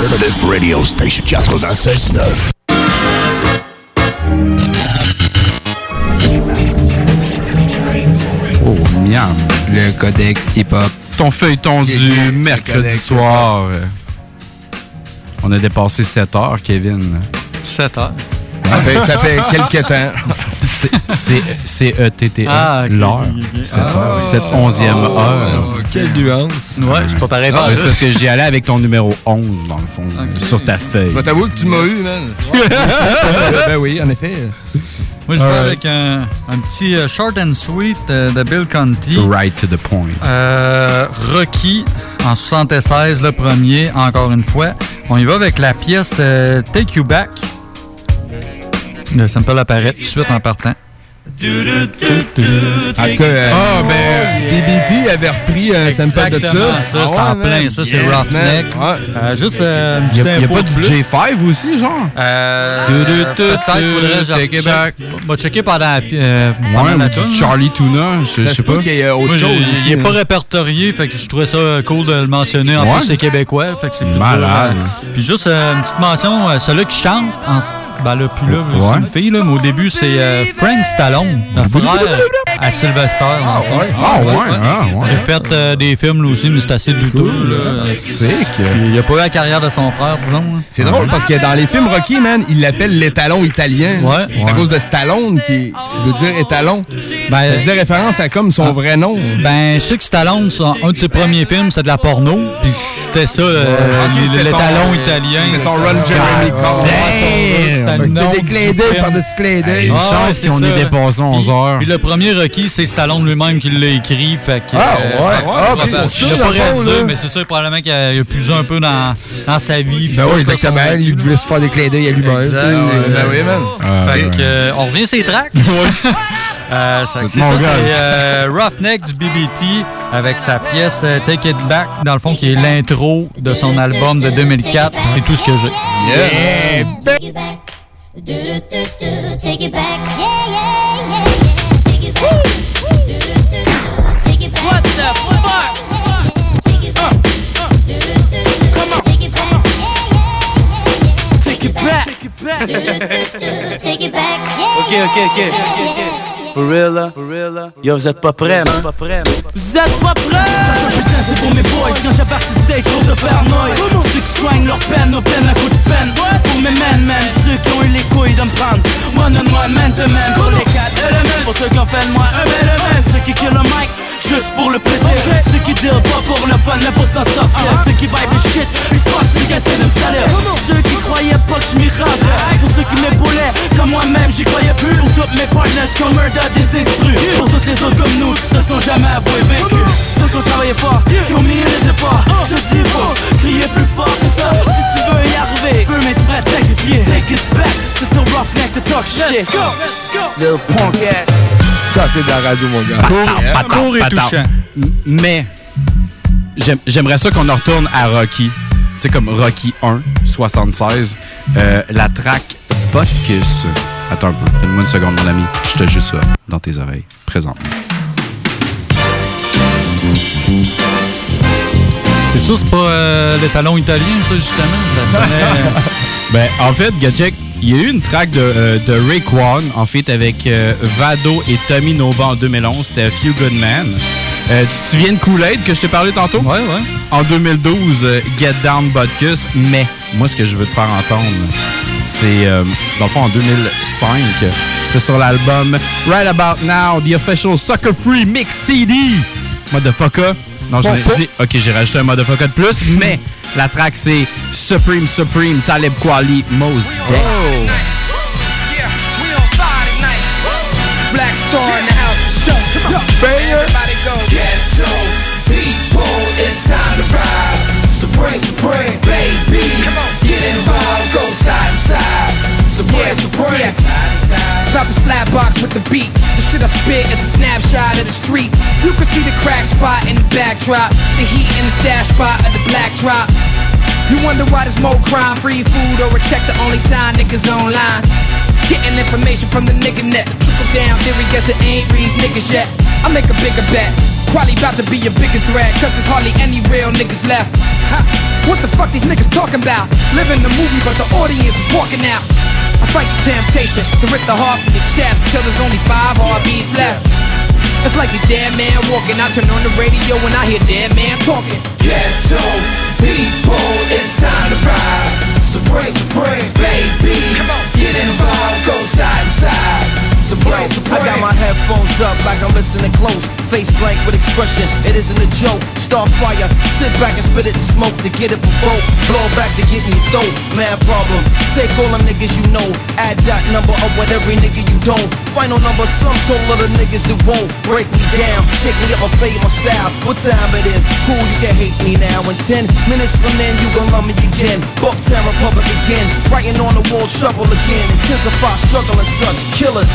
Alternative Radio Station 96.9. Oh, miam. Le codex hip-hop. Ton feuilleton du le mercredi codex soir. On a dépassé 7 heures, Kevin. 7 heures? Ça fait, ça fait quelques temps. C'est C-E-T-T-E. Ah. L'heure. Cette Ah. cette onzième heure. Quelle nuance. Ouais, c'est pas pareil. Ah, pas c'est juste. parce que j'y allais avec ton numéro 11, dans le fond, sur ta feuille. Je vais t'avouer que tu m'as eu, man. ben oui, en effet. Moi, je vais avec un, un petit euh, short and sweet euh, de Bill Conti. Right to the point. Euh, Rocky, en 76, le premier, encore une fois. On y va avec la pièce euh, Take You Back. Le sample apparaît tout de suite en partant. En tout cas, euh, avait repris un sample de ça. ça, c'est en plein. Ça, c'est Yes, Roughneck. juste euh, une Il petite n'y a, a pas de du plus. J5 aussi, genre? Peut-être faudrait que je back. Va checker pendant, la- Ouais, la ou. Charlie Tuna, je sais pas. qu'il y ait autre chose il n'est pas répertorié, fait que je trouvais ça cool de le mentionner. En plus, c'est québécois, fait que c'est plus Malade. Puis juste une petite mention, celui qui chante, ben là, puis là, Ouais. c'est une fille, là, mais au début, c'est euh, Frank Stallone, le frère à Sylvester. dans le fond. Ah, ouais, ah, ouais. Il a fait euh, des films, là aussi, mais c'est assez douteux. là. Sick. Il a pas eu la carrière de son frère, disons. hein. C'est drôle parce que dans les films Rocky, man, il l'appelle l'étalon italien. Ouais. C'est à cause de Stallone qui, qui veut dire étalon. Ben, Ça faisait référence à comme son vrai nom. Ben, je sais que Stallone, son- un de ses premiers films, c'était de la porno. Puis c'était ça, euh, l'étalon italien. c'était son Ron Jeremy Nom C'était des clins d'œil par-dessus clins d'œil. Une Ah, chance qu'on ça. ait dépassé 11 Puis- heures. Puis le premier Rocky, c'est Stallone lui-même qui l'a écrit. Fait que, Ah, euh, ouais. fait que, Ah, pour il ça, l'a pas réalisé, mais c'est ça, probablement qu'il a, a puisé un peu dans, dans sa vie. Ben oui, ça, exactement. Il voulait se faire des clins d'œil à lui-même. Ouais. Ben oui, man. Ah, fait ouais. que, euh, on revient sur les tracks. Euh, ça- c'est mon ça, gars. c'est euh, Roughneck du BBT avec sa pièce euh, Take It Back, dans le fond, qui est l'intro de son album de 2004. C'est tout ce que j'ai. Back. Do, do, do, do. Take it back. Yeah, yeah, yeah, yeah. Take it back. Do, do, do, do. Take it back. What the fuck? Take it back. Do, do, do, do. Take it back. Yeah, yeah, yeah, yeah. Take it back. Do, do, do, do. Take it back. Yeah, yeah, yeah, yeah. For real. Yo, vous êtes pas prêts, vous êtes pas prêts. Vous êtes pas prêts! C'est pour mes boys quand j'apparais sur stage pour te faire noise. Pour ceux qui soignent leur peine, nos peines à coups de peine. Pour mes men, man, ceux qui ont eu les couilles de me prendre. One on one, man to man. Pour les 4 elements, pour ceux qui en font moins un element. Ceux qui kill le mic, juste pour le plaisir. Ceux qui deal pas pour le fun, mais pour s'en sortir. Uh-huh. Ceux qui vibe le shit, Fort, qui ont mis les efforts Je dis pas, crier plus fort que ça Si tu veux y arriver, tu peux mais tu prêt à sacrifier Take it back, c'est sur Roughneck to talk shit Let's go, Little punk ass Ça, c'est de la radio, mon gars. Patard, patard. M- Mais j'aime- j'aimerais ça qu'on en retourne à Rocky. Tu sais, comme Rocky 1, 76. Euh, la track Butkus. Attends un peu. Donne-moi une seconde, mon ami. Je te juste ça dans tes oreilles. Présentement. C'est sûr, c'est pas euh, le talon italien, ça, justement. Ça sonnait. Ben, en fait, Gajek, il y a eu une track de, euh, de en fait, avec euh, Vado et Tommy Nova en 2011. C'était A Few Good Men. Euh, tu te souviens de Kool-Aid que je t'ai parlé tantôt? Ouais, ouais. En 2012, euh, Get Down Butkus. Mais, moi, ce que je veux te faire entendre, c'est, euh, dans le fond, en 2005, c'était sur l'album Right About Now, The Official Sucker Free Mix CD. Motherfucker. Non, j'en ai- Bon, je l'ai- ok, j'ai rajouté un motherfucker de plus, mais la track c'est Supreme Supreme Talib Kweli Mos Def. Yeah, we on fire tonight. Black Star in the house. Show. Come on. Everybody go. Ghetto people, it's time to ride. Supreme, supreme, baby. Come on. Get involved, go side to side. Supreme, supreme. About to slap box with the beat. Shit I spit is a snapshot of the street. You can see the crack spot in the backdrop. The heat in the stash spot of the black drop. You wonder why there's more crime, free food, or a check the only time niggas online. Getting information from the nigga net. Trickle down theory, get to ain't reads niggas yet. I make a bigger bet. Quality about to be a bigger threat, cause there's hardly any real niggas left. Ha, what the fuck these niggas talking about? Living the movie, but the audience is walking out. I fight the temptation to rip the heart from your chest till there's only five heartbeats left. It's like a dead man walking. I turn on the radio when I hear dead man talking. Ghetto people, it's time to ride. Supreme, supreme, baby. Come on. Get involved, go side to side. Supreme, supreme. I got my headphones up like I'm listening close. Face blank with expression, it isn't a joke. Start fire, sit back and spit it smoke to get it provoked. Blow back to get me throat. Mad problem. Take all them niggas you know. Add that number up with every nigga you don't. Final number, some total of the niggas that won't break me down. Shake me up, I fade my style. What time it is? Cool, you can hate me now. In 10 minutes from then, you gon' love me again. Bucktown Republic again. Writing on the wall, trouble again. Intensify, struggle and such. Killers.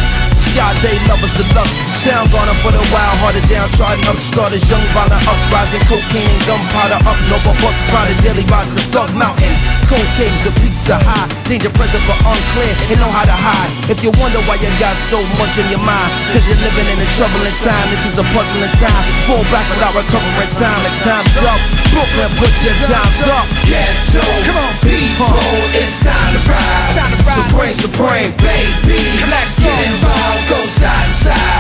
Sade lovers deluxe. Sound gone for the wild hearted downtrodden upstarters. Young violent uprising. Cocaine and gunpowder up. No but bus crowded. Daily rises of Thug Mountain. Cold caves of pizza high. Danger present but unclear. And know how to hide. If you wonder why you got so much in your mind. Cause you're living in a troubling time. This is a puzzling time. Fall back without recovering time. It's time's up. Brooklyn, put your dimes up. Ghetto. Come on, people. Uh-huh. It's time to rise ride. Supreme, supreme, baby. Let's get involved. Go side to side.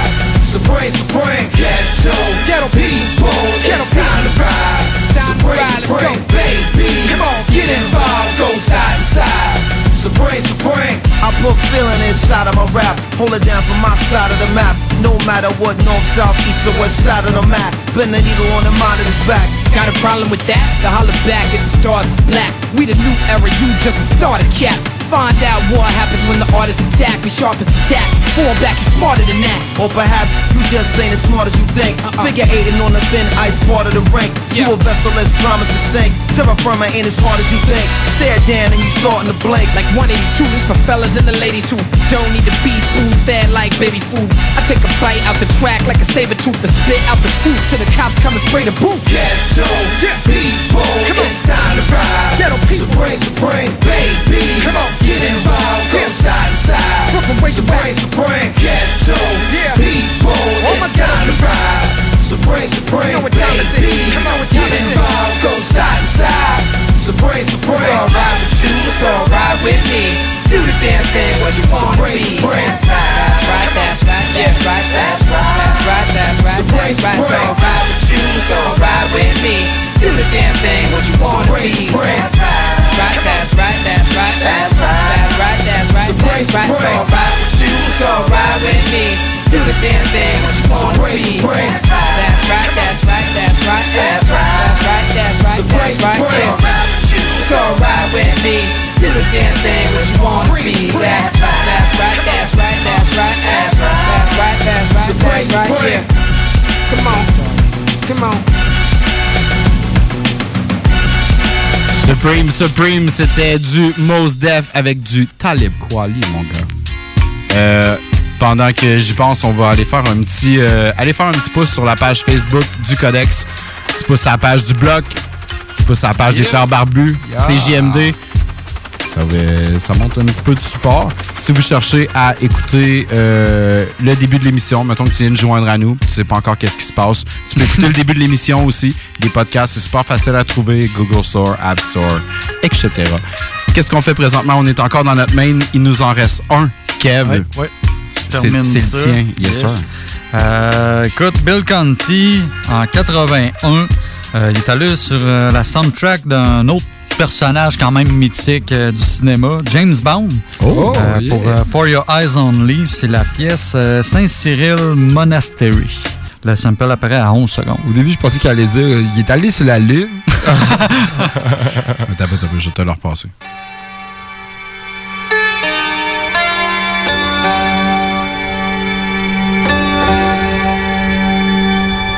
Supreme, supreme, ghetto. Ghetto people. It's time to ride. Supreme, supreme, baby. Come on, get involved. Go side to side. Supreme, supreme. I put feeling inside of my rap. Hold it down from my side of the map. No matter what, north, south, east, or west side of the map. Bend the needle on the monitor's back. Got a problem with that? The holler back and the stars is black. We the new era, you just a starter cap. Find out what happens when the artist attack. Be sharp as attack. Fall back, you smarter than that. Or perhaps you just ain't as smart as you think. Uh-uh. Figure eighting on the thin ice part of the rink. You a vessel that's promised to sink. Terra firma ain't as hard as you think. Stare down and you starting to blink. Like 182 is for fellas and the ladies who don't need to be spoon fed like baby food. I take a bite out the track like a saber tooth and spit out the truth till the cops come and spray the booth. Ghetto people, come on. it's time to ride. Ghetto people. Supreme, supreme, baby. Come on, get involved, go side to side. Brooklyn, Supreme, supreme, ghetto people, it's time to ride. Supreme, supreme, You know what time is it? Come on, what time get is it? involved, go side to side. Supreme, supreme. It's alright with you, it's alright with me. Do the damn thing, what you wanna be. supreme. That's right, that's right, that's right, that's right, that's right, that's right, Supreme, that's right. It's alright with you, it's alright with me. Do the damn thing, what you wanna be. Supreme, be right, that's right, that's right, that's right, that's right, that's right, that's right. So ride with you, so ride with me. Do the damn thing what you wanna be. That's right, that's right, that's right, that's right, that's right, that's right, that's right, that's right. So ride with you, so ride with me. Do the damn thing what you wanna be. That's right, that's right, that's right, that's right, that's right, that's right, that's right, that's right. Come on, come on. Supreme, Supreme, c'était du Mos Def avec du Talib Kweli, mon gars. Euh, pendant que j'y pense, on va aller faire un petit, euh, aller faire un petit pouce sur la page Facebook du Codex, petit pouce à la page du bloc, petit pouce à la page des Frères Barbus, Yeah. CJMD. Ça, monte un petit peu de support. Si vous cherchez à écouter euh, le début de l'émission, mettons que tu viens de joindre à nous, tu sais pas encore qu'est-ce qui se passe, tu peux écouter le début de l'émission aussi. Des podcasts, c'est super facile à trouver. Google Store, App Store, etc. Qu'est-ce qu'on fait présentement? On est encore dans notre main. Il nous en reste un. Kev. Ouais. Je C'est le tien. Yes, sir. Euh, écoute, Bill Conti, en 81, euh, il est allé sur euh, la soundtrack d'un autre personnage quand même mythique euh, du cinéma, James Bond. Oh, Euh, yeah. Pour euh, For Your Eyes Only, c'est la pièce euh, Saint-Cyril Monastery. Le sample apparaît à 11 secondes. Au début, je pensais qu'il allait dire il est allé sur la lune. Attends, attends, attends, je vais te le repasser.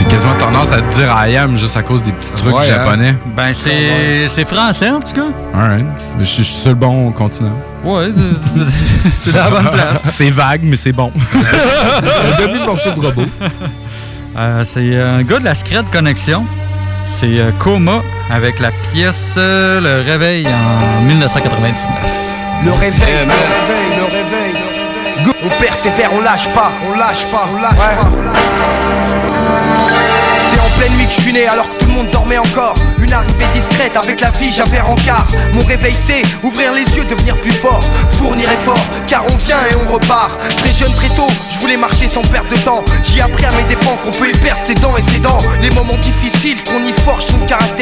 Quasiment tendance à te dire I am juste à cause des petits trucs Ouais, hein. japonais. Ben, c'est c'est français en tout cas. Alright. Je suis je suis sur le bon continent. Ouais, c'est la bonne place. c'est vague, mais c'est bon. Un demi-morceau de robot. Euh, c'est un gars de la Secret Connexion. C'est euh, Coma avec la pièce euh, Le Réveil en 1999. Le réveil, le réveil, le réveil. On persévère, on lâche pas, on lâche pas, on lâche pas. C'est en pleine nuit que je suis né alors que tout le monde dormait encore. Une arrivée discrète avec la vie, j'avais rencard. Mon réveil c'est ouvrir les yeux, devenir plus fort, fournir effort, car on vient et on repart. Très jeune, très tôt, je voulais marcher sans perdre de temps. J'ai appris à mes dépens qu'on peut y perdre ses dents et ses dents. Les moments difficiles qu'on y forge son caractère.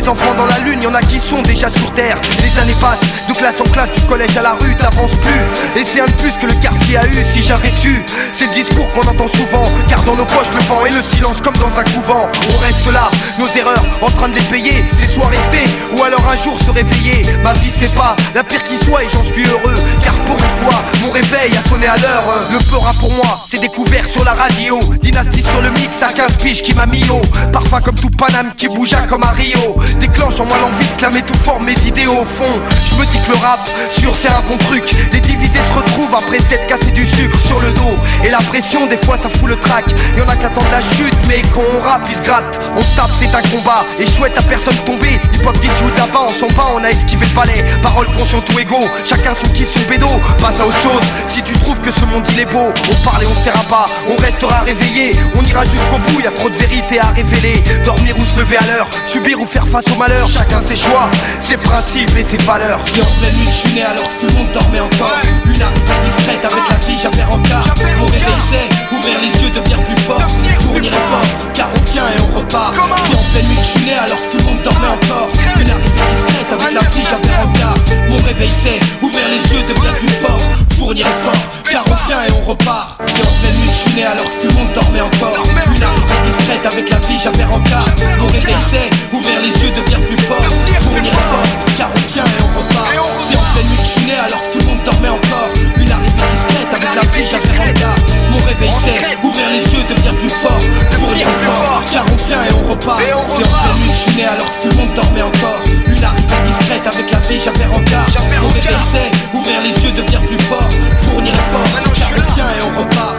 Des enfants dans la lune, y en a qui sont déjà sur terre. Les années passent, de classe en classe, du collège à la rue, t'avances plus. Et c'est un de plus que le quartier a eu si j'avais su. C'est le discours qu'on entend souvent, car dans nos poches le vent et le silence comme dans un couvent. On reste là, nos erreurs, en train de les payer. C'est soit rester, ou alors un jour se réveiller. Ma vie c'est pas la pire qui soit et j'en suis heureux. Car pour une fois, mon réveil a sonné à l'heure. Le peur pour moi, c'est découvert sur la radio. Dynastie sur le mix à 15 piges qui m'a mis haut. Parfum comme tout Paname qui bougea comme un Rio. Déclenche en moi l'envie de clamer tout fort mes idées au fond. Je me dis que le rap, sûr c'est un bon truc. Les divisés se retrouvent après s'être cassé du sucre sur le dos. Et la pression, des fois ça fout le trac. Y'en a qui attendent la chute, mais quand on rappe, ils se grattent. On tape, c'est un combat. Et chouette à personne tomber. Hip hop d'ici là-bas, on s'en bat, on a esquivé le palais. Parole consciente ou égaux, chacun son kiff, son bédo. Passe à autre chose. Si tu trouves que ce monde il est beau, on parle et on se taira pas. On restera réveillé, on ira jusqu'au bout. Y a trop de vérité à révéler. Dormir ou se lever à l'heure, subir ou faire face au malheur. Chacun ses choix, ses principes et ses valeurs. C'est en pleine nuit que je suis né alors que tout le monde dormait encore. Une arrivée discrète avec la vie, j'avais rencard. Mon réveil c'est ouvrir les yeux, devenir plus fort. Fournir effort, car on vient et on repart. C'est en pleine nuit que je suis né alors que tout le monde dormait encore. Une arrivée discrète avec la vie, j'avais rencard. Mon réveil c'est ouvrir les yeux, devenir plus fort. Fournir effort, car on vient et on repart. C'est en pleine nuit que je suis né alors que tout le monde dormait encore. Une arrivée avec la vie, j'avais rencard. Mon réveil c'est ouvrir les yeux, devenir plus fort. Fournir effort, car on vient et on repart. C'est en pleine nuit que je suis né alors que tout le monde dormait encore. Une arrivée discrète avec la vie, j'avais rencard. Mon réveil c'est ouvrir les yeux, devenir plus fort. Fournir effort, car on vient et on repart. C'est en pleine nuit que je suis né alors que tout le monde dormait encore. Une arrivée discrète avec la vie, j'avais rencard. Mon réveil c'est ouvrir les yeux, devenir plus fort. Fournir effort, car on vient et on repart.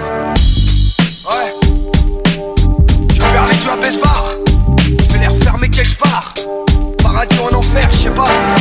Goodbye.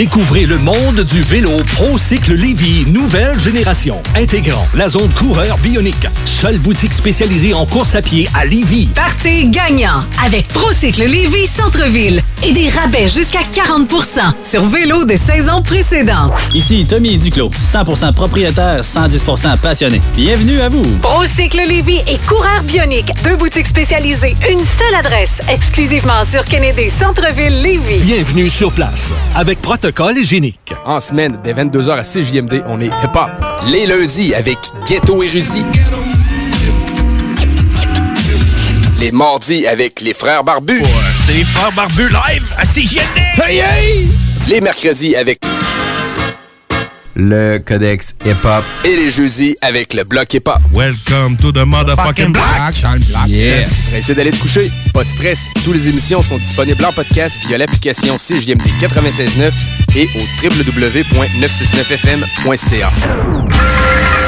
Découvrez le monde du vélo ProCycle Lévy, nouvelle génération, intégrant la zone coureur bionique. Seule boutique spécialisée en course à pied à Lévy. Partez gagnant avec Procycle Lévis Centre-Ville et des rabais jusqu'à 40% sur vélo de saison précédente. Ici Tommy Duclos, 100% propriétaire, 110% passionné. Bienvenue à vous. Procycle Lévis et Coureur Bionique, deux boutiques spécialisées, une seule adresse, exclusivement sur Kennedy Centre-Ville Lévis. Bienvenue sur place avec protocole hygiénique. En semaine, dès 22h à CJMD, on est hip-hop. Les lundis avec Ghetto Érudit. Les mardis avec les frères barbus. C'est les frères barbus live à CJMD! Hey, hey! Les mercredis avec le codex hip-hop. Et les jeudis avec le bloc hip-hop. Welcome to the motherfucking block! Yes! Essayez d'aller te coucher. Pas de stress. Toutes les émissions sont disponibles en podcast via l'application CJMD 96.9 et au www.969fm.ca.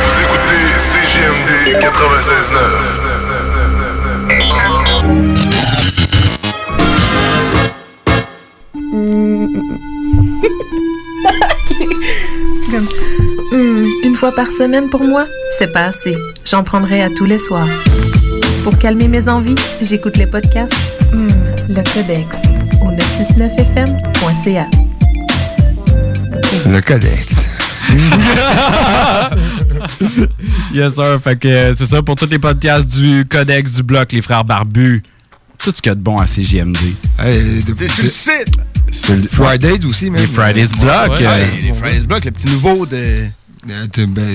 Vous écoutez CGMD 96.9. une fois par semaine pour moi, c'est pas assez. J'en prendrai à tous les soirs. Pour calmer mes envies, j'écoute les podcasts Hmm, Le Codex au 969fm.ca. Le codex. yes, sir. Fait que euh, c'est ça pour tous les podcasts du Codex du Bloc, les frères barbus. Tout ce qu'il y a de bon à CGMD. C'est sur le site! Sur le Fridays aussi, même. Les Fridays Block. Ouais, euh, les Fridays Block, le petit nouveau de. Ben,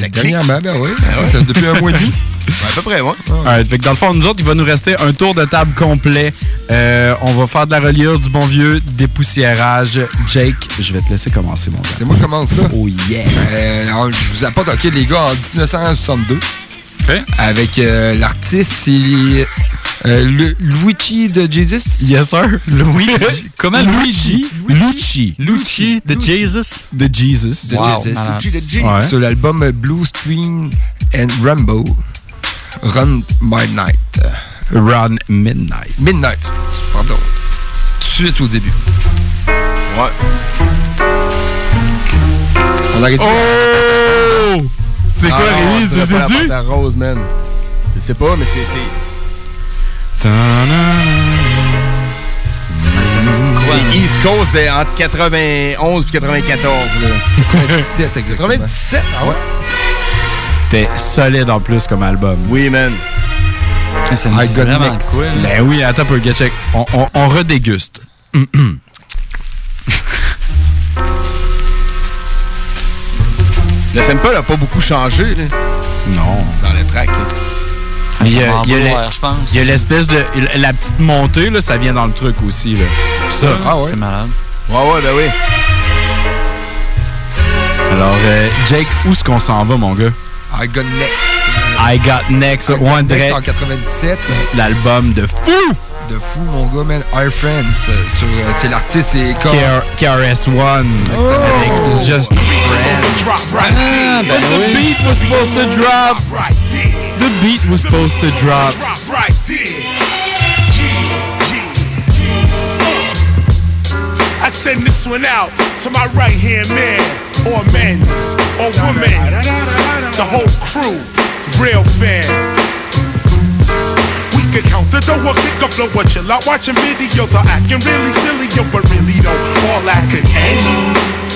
dernièrement, ben oui. C'est Depuis un mois et demi. à peu près, ouais. Alright, fait que dans le fond, nous autres, il va nous rester un tour de table complet. Euh, on va faire de la reliure, du bon vieux dépoussiérage. Jake, je vais te laisser commencer, mon gars. C'est moi qui commence ça. Oh yeah! Euh, alors, je vous apporte, OK, les gars, en 1962. Avec euh, l'artiste, c'est euh, le- Luigi de Jesus? Yes, sir. Luigi. Comment Luigi? Luigi? Luigi de Jesus? De Jesus. De Wow. Jesus. Malade. Luigi de Jesus. Ouais. Sur l'album Blue Screen and Rambo. Run Midnight. Run Midnight. Midnight. Pardon. Tout de suite au début. Ouais. On arrête Oh! C'est quoi, Rémi? C'est Tu sais-tu? la rose, man. Je sais pas, mais c'est. C'est- East Coast de- entre 91 et 94. Là. 97 exactement. 97, ah ouais? C'était solide en plus comme album. Oui, man. C'est I got vraiment cool. Ben oui, attends un peu, get check. On, on, on redéguste. Le sample a pas beaucoup changé, là. Non. Dans le track. là. Il y a, il y a l'espèce de. La petite montée, là, ça vient dans le truc aussi. Là. Ça, Ah ouais? C'est malade. Ouais, ouais, ben oui. Alors, euh, Jake, où est-ce qu'on s'en va, mon gars? I got next. I Got Next, I got One next en Direct, 97. l'album de fou! De fou, mon gars, man. Our Friends. euh, sur, euh, c'est l'artiste, c'est comme. KRS-One, avec Just Friends. Ah, ben the beat was supposed to drop. The beat was supposed to drop. Right uh. I send this one out to my right hand man, or men's, or women's, the whole crew, real fan. We could count the dough or kick up blow or chill out watching videos or acting really silly, yo, but really though, all that could end.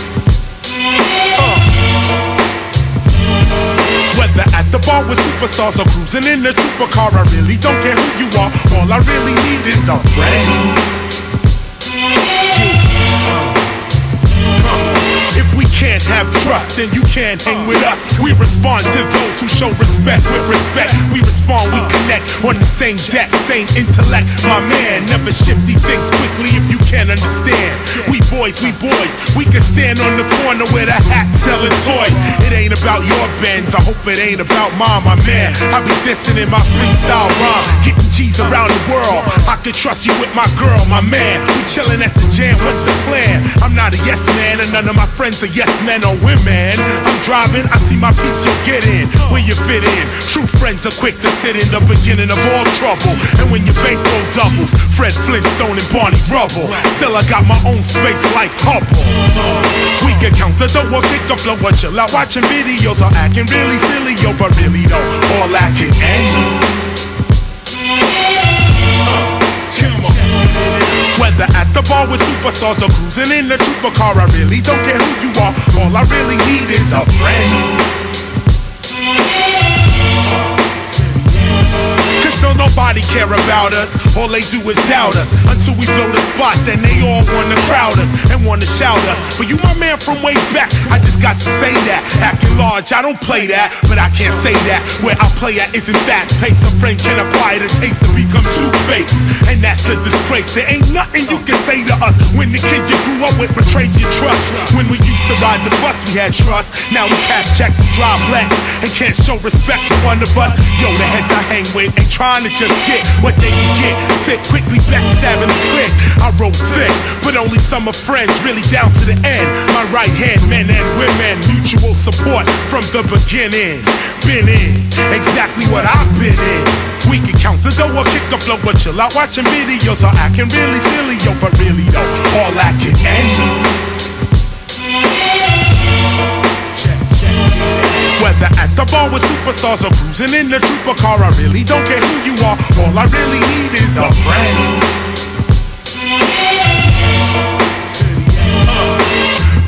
Whether at the bar with superstars or cruising in the trooper car, I really don't care who you are. All I really need is a friend. Uh, if we can't have trust, then you can't hang with us. We respond to those who show respect with respect. We respond, we connect on the same deck, same intellect. My man, never shifty things quickly if you can't understand. We boys, we boys, we can stand on the corner with a hat selling toys. It ain't about your bends, I hope it ain't about mine, my man. I be dissing in my freestyle rhyme, getting G's around the world. I can trust you with my girl, my man. We chillin' at the jam, what's the plan? I'm not a yes man, and none of my friends are yes men or women. I'm driving, I see my peeps, you get in, where you fit in. True friends are quick to sit in the beginning of all trouble. And when your bankroll doubles, Fred Flintstone and Barney Rubble. Still, I got my own space like Hubble. We can count the dough or kick a flow or chill out watching videos or acting really silly, yo, but really though, all that can end. Whether at the bar with superstars or cruising in the trooper car, I really don't care who you are. All I really need is a friend. Don't nobody care about us. All they do is doubt us. Until we blow the spot, then they all wanna crowd us and wanna shout us. But you my man from way back. I just got to say that. Acting large, I don't play that, but I can't say that. Where I play at isn't fast paced. A friend can acquire the taste to become two faced. And that's a disgrace. There ain't nothing you can say to us when the kid you grew up with betrays your trust. When we used to ride the bus, we had trust. Now we cash checks and drive Lex and can't show respect to one of us. Yo, the heads I hang with ain't trying just get what they can get. Sit quickly backstabbing the click. I roll thick, but only some of friends really down to the end. My right hand, men and women, mutual support from the beginning. Been in exactly what I've been in. We can count the dough or kick the flow or chill out watching videos or acting really silly, yo, but really though, all I can end. Whether at the bar with superstars or cruising in the trooper car, I really don't care who you are. All I really need is a friend.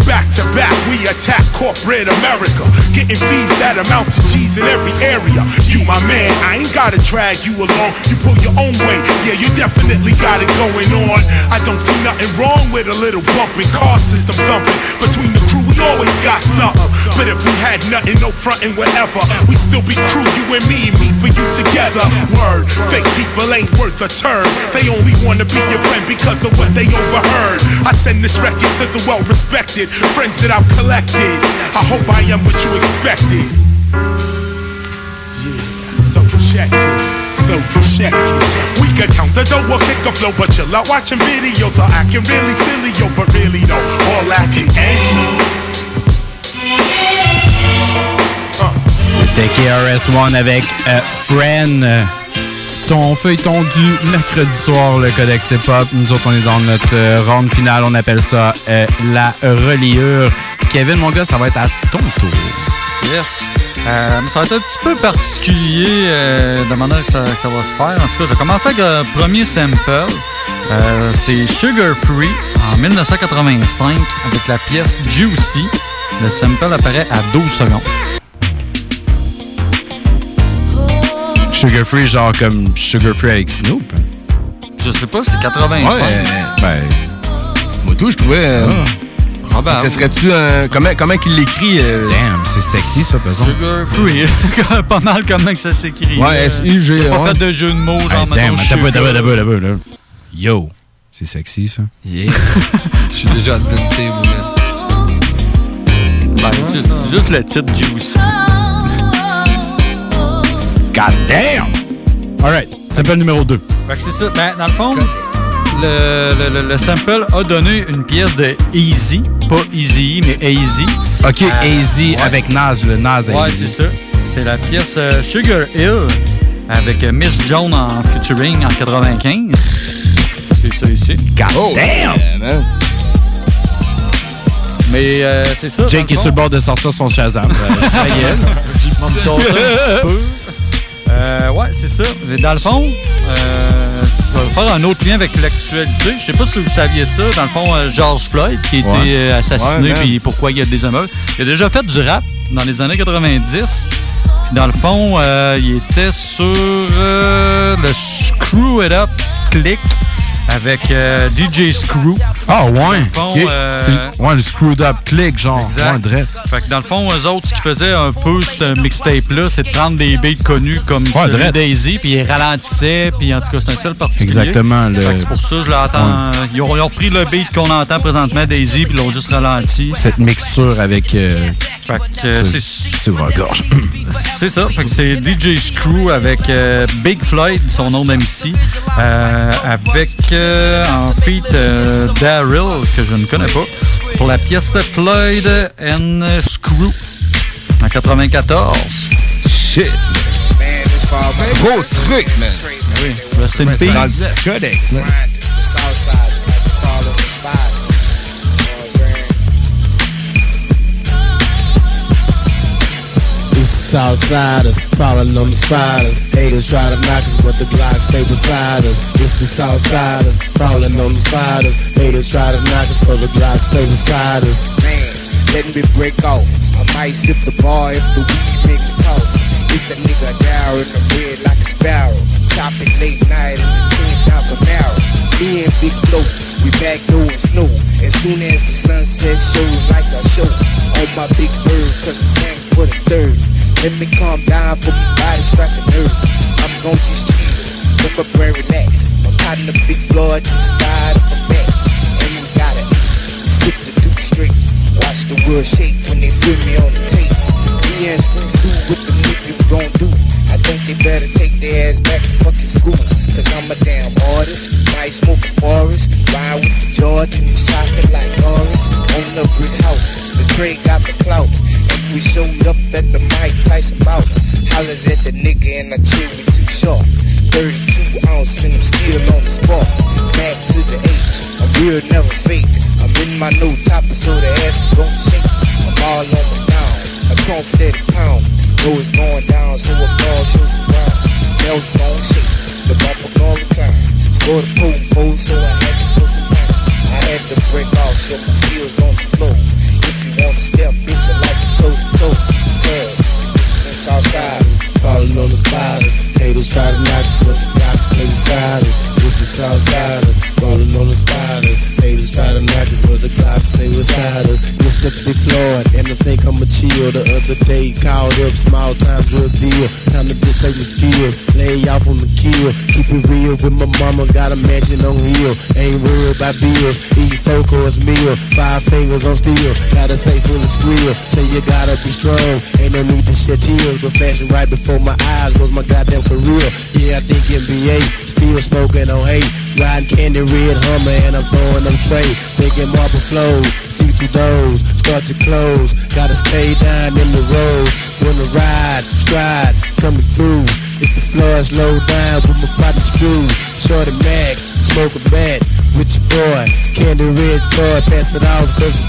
Back to back, we attack corporate America. Getting fees that amount to G's in every area. You my man, I ain't gotta drag you along. You pull your own way, yeah, you definitely got it going on. I don't see nothing wrong with a little bumping, car system thumping. Between the crew, we always got something. But if we had nothing, no frontin', whatever, we still be crew, you and me, me for you together. Word, fake people ain't worth a turn. They only wanna be your friend because of what they overheard. I send this record to the well respected friends that I've collected. I hope I am what you expected. Yeah, so check it. So check it. We can count the dough or kick a flow, but chill out watching videos or acting really silly, yo, but really though, all can end. C'était KRS-One avec euh, Fren. Ton feuilleton du mercredi soir, le Codex Hip-Hop. Nous autres, on est dans notre euh, round finale. On appelle ça euh, la reliure. Kevin, mon gars, ça va être à ton tour. Yes. Euh, ça va être un petit peu particulier euh, de manière que ça, que ça va se faire. En tout cas, je vais commencer avec un premier sample. C'est Sugar Free en 1985 avec la pièce Juicy. Le sample apparaît à 12 secondes. Sugar Free, genre comme Sugar Free avec Snoop. Je sais pas, c'est 85. Ouais, ben. Moi, tout, je trouvais. euh, Probable. Ça serait-tu un. Comment, comment qu'il l'écrit euh, Damn, c'est sexy, ça, par exemple. Sugar Free. pas mal comment que ça s'écrit. Ouais, Euh, S-U-G, pas ouais. fait de jeu de mots, genre, Hey, damn, un peu, un peu, là. Yo, c'est sexy, ça. Yeah. Je suis déjà denté, moi, man. Ben, juste, juste le titre Juice. God damn! Alright, sample numéro 2. Fait que c'est ça. Ben, dans le fond, le, le- le- le sample a donné une pièce de Easy. Pas Easy, mais Easy. Ok, Easy avec Nas, le Nas Ouais, c'est ça. C'est la pièce euh, Sugar Hill avec euh, Miss Jones en featuring en 95. C'est ça ici. God Oh, damn! Mais euh, c'est ça. Jake est sur le bord de sortir son Shazam. Euh, ça y est, Euh, ouais, c'est ça. Mais dans le fond, euh, je vais faire un autre lien avec l'actualité. Je sais pas si vous saviez ça. Dans le fond, euh, George Floyd, qui a été Ouais. euh, assassiné, puis pourquoi il y a des émeutes. Il a déjà fait du rap dans les années 90. Puis dans le fond, euh, il était sur le Screw It Up Click. Avec euh, DJ Screw. Ah, ouais. Le fond, euh, C'est- Ouais, le screwed up click, genre. Exact. Ouais. Fait que dans le fond, eux autres, ce qu'ils faisaient un peu, ce mixtape-là, c'est de prendre des beats connus comme Ouais. Daisy, puis ils ralentissaient, puis en tout cas, c'est un style particulier. Exactement, le- Fait que c'est pour ça que je l'entends. Ils, ont, ils ont repris le beat qu'on entend présentement, Daisy, puis ils l'ont juste ralenti. Cette mixture avec. euh, Fait que euh, c'est- c'est gorge. C'est ça. Fait que c'est DJ Screw avec euh, Big Floyd, son nom d'MC, avec euh, en feat euh, Daryl, que je ne connais pas, pour la pièce de Floyd and Screw en 94. Shit. Gros truc, man. Oui, rest in peace. le codex, man. Southsiders, crawling on the spiders. Haters try to knock us, but the Glock stay beside us. It's the Southsiders, crawling on the spiders. Haters try to knock us, but the Glock stay beside us. Man, let me break off. I might sip the bar if the weed make me cough. It's the nigga down in the red like a sparrow. Chopping late night in the tin down Camaro. Me and Big Flow, we back doing snow. As soon as the sunset shows, lights are show. On my big bird, cause I'm for the third. Let me calm down for my body strike a. I'm gon' just chill, let my brain relax. Caught the big blood, just fired up my back. And we gotta sip the dude straight. Watch the world shake when they feel me on the tape. Me and Spoon what the niggas gon' do. I think they better take their ass back to fucking school. Cause I'm a damn artist. Might smoke a forest. Ride with the George and his chocolate like orange. On the brick house. The Trey got the clout. And we showed up at the Mike Tyson bout. Hollered at the nigga and I chill with too short. 32 ounce and I'm still on the spot. Back to the H. I'm real, never fake. I'm in my new topper so the ass gon' shake. I'm all on the down. A trunk steady pound. Know it's going down, so a ball shows some ground. Bells gon' shake. The bumper gon' recline. Score the pole pole, so I had to score some time. I had to break off, show my skills on the floor. If you wanna step, bitch, I like it toe to toe. Cause it's Southsiders, Falling on the spiders. Haters try to knock us, but the Glock stay beside us. It's the Southsiders, falling on the spiders. Haters try to knock us, but the Glock stay beside us. Mr. Big Floyd, and I think I'ma chill. The other day, called up, small time drug deal. Time to display my skills, lay off on the kill. Keep it real with my mama, got a mansion on hill. Ain't worried about bills, eat four course meal. Five fingers on steel, got a safe full of skrill. Say you gotta be strong, ain't no need to shed tears. But fashion right before my eyes was my goddamn career. Yeah, I think NBA, still smoking on hate. Riding candy red Hummer and I'm throwing them tray. Thinking marble flows, see through those, start to close. Gotta stay down in the road. Wanna ride, stride, coming through. If the floor is low down, with my partner screw. Shorty Mac, smoke a bat with your boy. Candy red toy, pass it off cause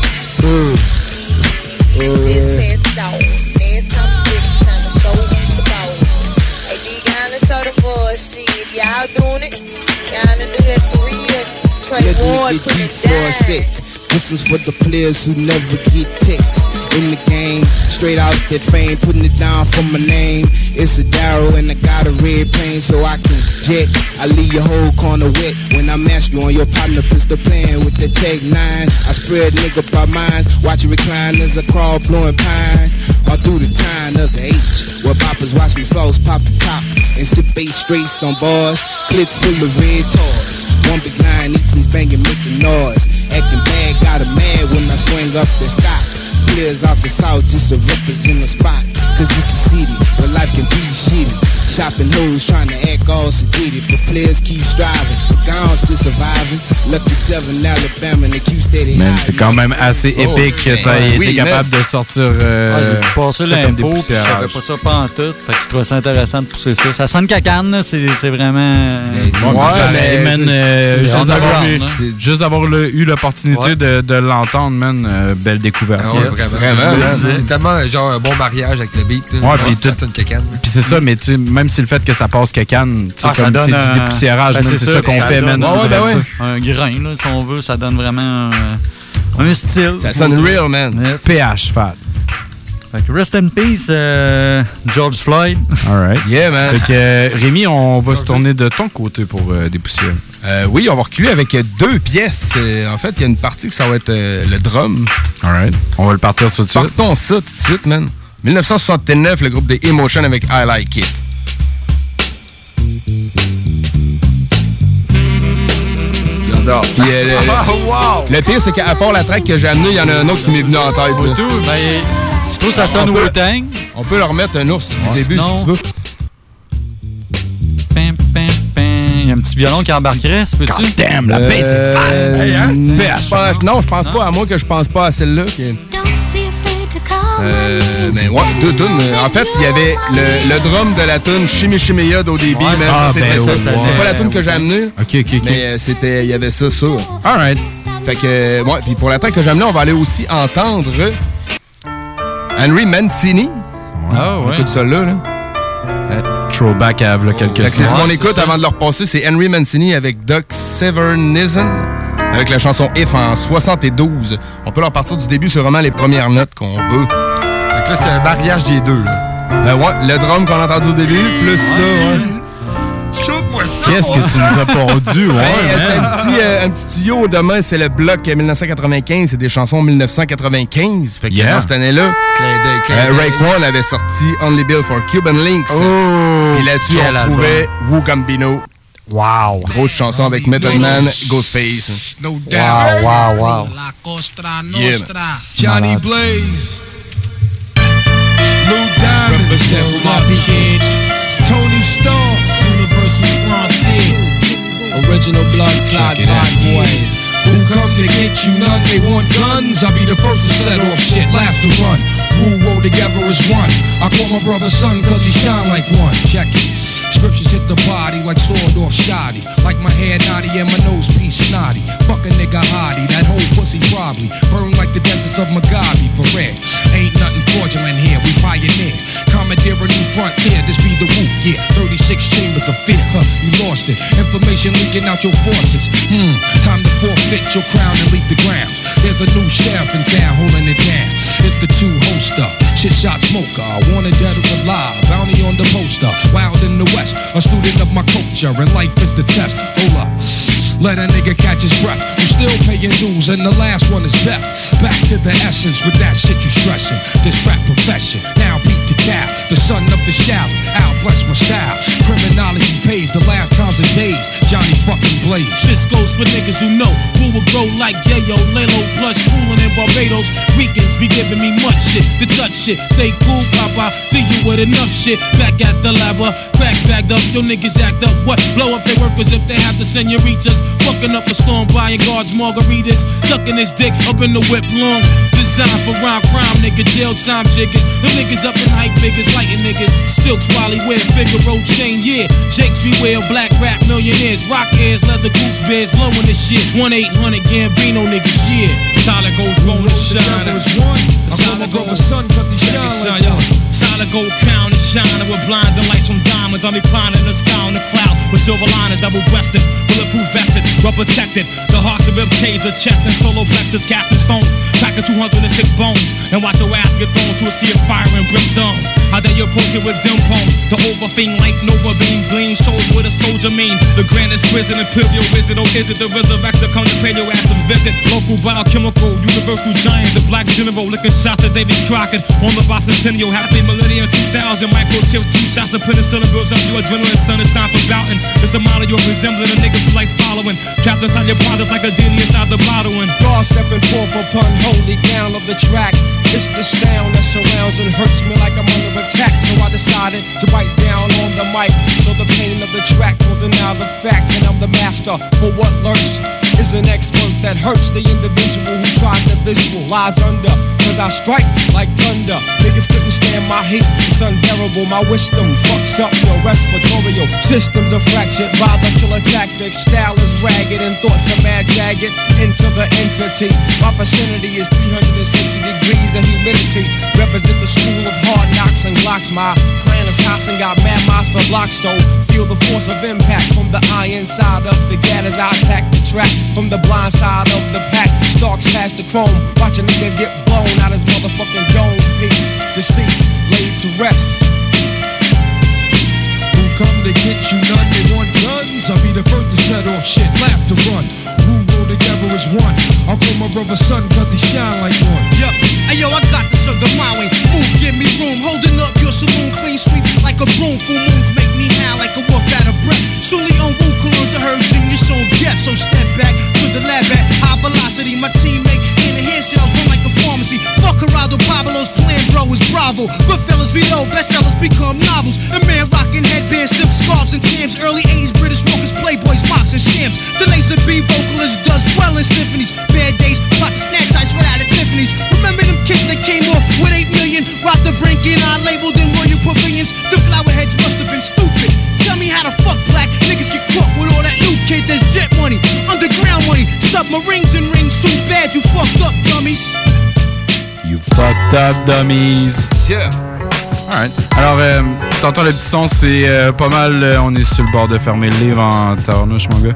it's Just pass it out. Next time it, time show but shit, y'all doing it. Y'all done do that for real. Trey Ward put it down. This is for the players who never get ticks in the game. Straight out that fame, putting it down for my name. It's a Darrow and I got a red plane so I can jet. I leave your whole corner wet when I mash you on your partner pistol playing with the Tech 9. I spread nigga by mines, watch you recline as I crawl blowing pine. All through the time of the H, where boppers watch me flows pop the top and sip eight straights on bars. Clip full of red toys. One big line, eating banging, making noise. Acting bad, got a mad when I swing up the stock. Players off the south just to represent the spot. Cause it's the city where life can be shitty. Shopping hoes trying to act all sedated. But players keep striving. But gone still surviving. Lucky 7 Alabama and the Q steady Man, high. c'est quand même assez Oh, épique que t'as man. été capable de sortir euh, Ah, j'ai passé l'info, je savais pas ça pas en tout. Fait que je trouvais ça intéressant de pousser ça. Ça sonne cacane, là, c'est c'est vraiment. Ouais, mais man, euh, c'est juste d'avoir eu, hein. c'est- juste d'avoir le- eu l'opportunité Ouais. de, de l'entendre, man, euh, belle découverte. Ah ouais, vraiment, vraiment, là, c'est tellement genre un bon mariage avec le beat. Ouais, puis ça sonne cacane. Puis c'est ça, mais tu même si le fait que ça passe tu sais, Ah, ça comme donne c'est un- du dépoussiérage, Ben, c'est ça qu'on fait, donne- man. Ouais, c'est ouais, vrai ben ça. ouais. Un grain, là, si on veut, ça donne vraiment un, un style. Ça sonne real, man. PH, fat. Fait que rest in peace, euh, George Floyd. All right. Yeah, man. Fait que, euh, Rémi, on va se tourner de ton côté pour euh, des poussières. Euh, oui, on va reculer avec deux pièces. Euh, en fait, il y a une partie que ça va être euh, le drum. All right. On va le partir tout de suite. Partons ça tout de suite, man. 1969, le groupe des Emotion avec I Like It. J'adore. Puis, euh, le, le pire, c'est qu'à part la track que j'ai amenée, il y en a un autre qui m'est venu en tête. Tout, ben, tu trouves ça sonne Wu-Tang? On peut leur remettre un ours du début si tu veux. Pim, pim, pim. Il y a un petit violon qui embarquerait, ça peut-tu? damn, la bass est Euh, fan. Hey, hein? je pense- non, je pense pas, à moi que je pense pas à celle-là. Euh, mais ouais, deux tunes. En fait, il y avait le, le drum de la tune Shimmy Shimmy Ya d'ODB. Ouais, ah, ben C'est ouais. pas la tune que j'ai amenée. OK, OK, OK. Mais euh, c'était, il y avait ça, ça. All right. Fait que, euh, ouais, puis pour la track que j'ai amenée, on va aller aussi entendre Henry Mancini. Ah On ouais. écoute ça là. là. Throwback à quelques que c'est ce qu'on Ouais, écoute avant de le repasser, c'est Henry Mancini avec Doc Severnizan avec la chanson If en 72. On peut leur partir du début, c'est vraiment les premières notes qu'on veut. Fait que là, c'est un mariage des deux, là. Ben ouais, le drum qu'on a entendu au début, plus ça, ouais. Qu'est-ce que tu nous as pondu? Ouais, Hey, euh, c'est man. un petit, euh, un petit tuyau. Demain, c'est le bloc euh, 1995. C'est des chansons 1995. Fait que Yeah. dans cette année-là, euh. Raekwon avait sorti Only Bill for Cuban Links. Oh, Et là-dessus, on trouvait Wu Gambino. Wow. Grosse chanson avec Method Man, Ghostface. No doubt. Wow, wow, wow. La Costa Yeah, Nostra. man. Johnny. Blaze. Represent for my kid. Tony Stark. Universal Frontier. Original blood clot bad boys. Who come to get you none? They want guns. I'll be the first to set off shit, last to run. Who roll together as one. I call my brother son cause he shine like one. Check it. Scriptures hit the body like sword off shoddy. Like my hair naughty and my nose piece snotty. Fuck a nigga hottie, that whole pussy probably. Burn like the deserts of Mugabe for real. Ain't nothing fraudulent here, we pioneer. Commandeer a new frontier, this be the whoop, yeah. 36 chambers of fear, huh, you lost it. Information leaking out your forces. Hmm, time to forfeit your crown and leave the grounds. There's a new sheriff in town holding it down. It's the two shit shot smoker. I wanted dead or alive, bounty on the poster. Wild in the west, a student of my culture, and life is the test. Hold up. Let a nigga catch his breath. I'm still paying dues, and the last one is death. Back to the essence with that shit you stressing. This rap profession, now beat the cow. The son of the shout, I'll bless my style. Criminology pays the last times and days. Johnny fucking Blaze. This goes for niggas who know who will grow like Yayo, Lalo, plus coolin' in Barbados. Ricans be giving me much shit, the touch shit. Stay cool, Papa. See you with enough shit. Back at the lava, cracks bagged up. Your niggas act up. What? Blow up their workers if they have the senoritas. Fucking up a storm, buying guards margaritas. Sucking his dick up in the whip long. Designed for round crime, nigga. Jail time jiggers. Them niggas up in hype figures, lighting niggas. Silks, Wally, wear Figaro chain, yeah. Jakes beware, black rap millionaires. Rock ears, leather goose bears, blowing this shit. 1 800 Gambino niggas, yeah. Solid gold throne and shine. Together as one. I call my brother son cause he shine like one. Solid gold crown and shining with blinding lights from diamonds. I'm reclining in the sky on the cloud with silver liners, double breasted, bulletproof vested, well protected. The heart, of the rib cage, the chest, and solo plexus, casting stones, packing 206 bones, and watch your ass get thrown to a sea of fire and brimstone. How they approach it with dim poems, the overfiend light, nova beam, gleam, soul with a soldier mean. The grandest prison, imperial wizard, or is it the resurrector? Come to pay your ass a visit. Local biochemical, universal giant, the black general, licking shots to David Crockett on the bicentennial. Happy millennium 2000, microchips, two shots of penicillin builds up your adrenaline. Son, it's time for bouting. It's a model you're resembling, the niggas who like following. Trapped inside your product like a genius out the bottle. And God stepping forth upon holy ground of the track. It's the sound that surrounds and hurts me like I'm under attack. So I decided to bite down on the mic. So the pain of the track will deny the fact that I'm the master. For what lurks is an expert that hurts the individual who tried the visual. Lies under, cause I strike like thunder. Stand my heat. It's unbearable. My wisdom fucks up your respiratory systems are fractured by the killer tactics. Style is ragged and thoughts are mad jagged into the entity. My vicinity is 360 degrees of humidity. Represent the school of hard knocks and glocks. My clan is house and got mad miles for blocks. So feel the force of impact from the iron side of the gat as I attack the track. From the blind side of the pack, stalks past the chrome. Watch a nigga get blown out his motherfucking dome piece deceased, laid to rest. Who come to get you none? They want guns. I'll be the first to shut off shit, laugh to run. Who roll together as one? I'll call my brother son, cause he shine like one. Yup. Yeah. Hey yo, I got the sugar mowing. Move, give me room. Holding up your saloon clean sweep like a broom full moon is Bravo. Goodfellas Vito, bestsellers become novels. The man rocking headbands, silk scarves, and cams. Early 80s British rockers, playboys, mocks, and shams. The laser B vocalist does well in symphonies. Bad days, to snatch ice right out of Tiffany's. Remember them kids that came off with 8 million? Rock the brink and I labeled in royal pavilions. The flower heads must have been stupid. Tell me how the fuck black niggas get caught with all that new kid. There's jet money, underground money, submarines and rings. Too bad you fucked up, dummies. Fucked up, dummies. Yeah. Alright. Alors, euh, t'entends le petit son, c'est euh, pas mal. euh, on est sur le bord de fermer le livre en tarnouche, mon gars.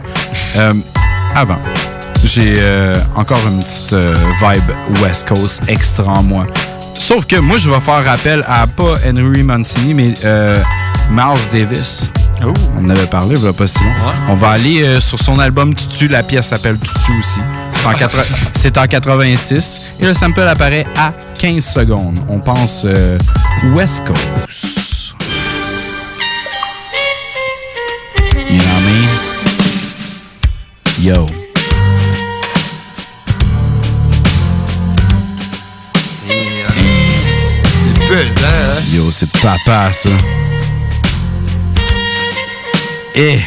Avant, j'ai encore une petite vibe West Coast extra en moi. Sauf que moi, je vais faire appel à pas Henry Mancini, mais Miles Davis. On en avait parlé, il pas si long. On va aller sur son album Tutu. La pièce s'appelle Tutu aussi. C'est en, quatre- c'est en 86. Et le sample apparaît à 15 secondes. On pense euh, West Coast. You know what I mean? Yo. Hein? Yo, c'est papa, ça. Eh!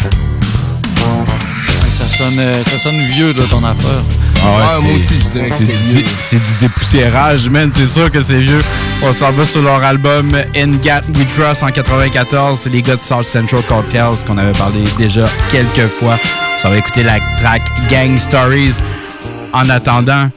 Ça sonne, euh, ça sonne vieux, là, ton affaire. Ah ouais, c'est- c'est du- C'est du dépoussiérage, man. C'est sûr que c'est vieux. On s'en va sur leur album In Gat We Trust en 94. C'est les gars de South Central Cocktails qu'on avait parlé déjà quelques fois. Ça va écouter la track Gang Stories. En attendant,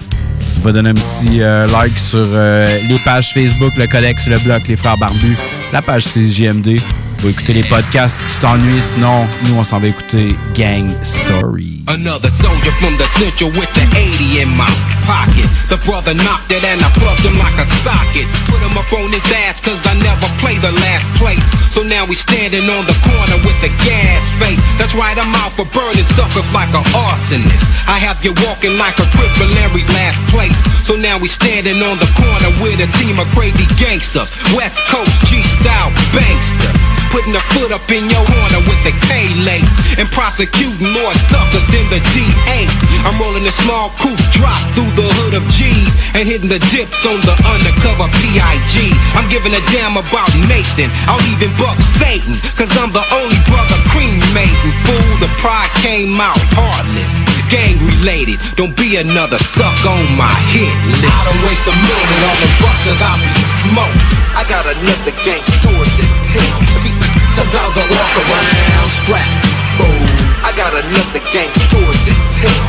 on va donner un petit euh, like sur euh, les pages Facebook, le Codex, le Bloc, les Frères Barbus, la page CJMD. Va écouter les podcasts si tu t'ennuies. Sinon, nous, on s'en va écouter Gang Stories. Another soldier from the central with the 80 in my pocket. The brother knocked it and I plugged him like a socket. Put him up on his ass cause I never play the last place. So now we standing on the corner with the gas face. That's right, I'm out for burning suckers like an arsonist. I have you walking like a cripple every last place. So now we standing on the corner with a team of crazy gangsters. West Coast G-style banksters. Putting a foot up in your corner with the K-late and prosecuting more suckers than the DA. I'm rolling a small coupe drop through the hood of G's and hitting the dips on the undercover PIG. I'm giving a damn about Nathan. I'll even buck Satan, cause I'm the only brother cremating. Fool, the pride came out heartless. Gang related, don't be another suck on my hit list. I don't waste a minute on the busters, I'll be smoke. I got another gang story to tell. Sometimes I walk around strapped. Boom. I got another gang story to tell.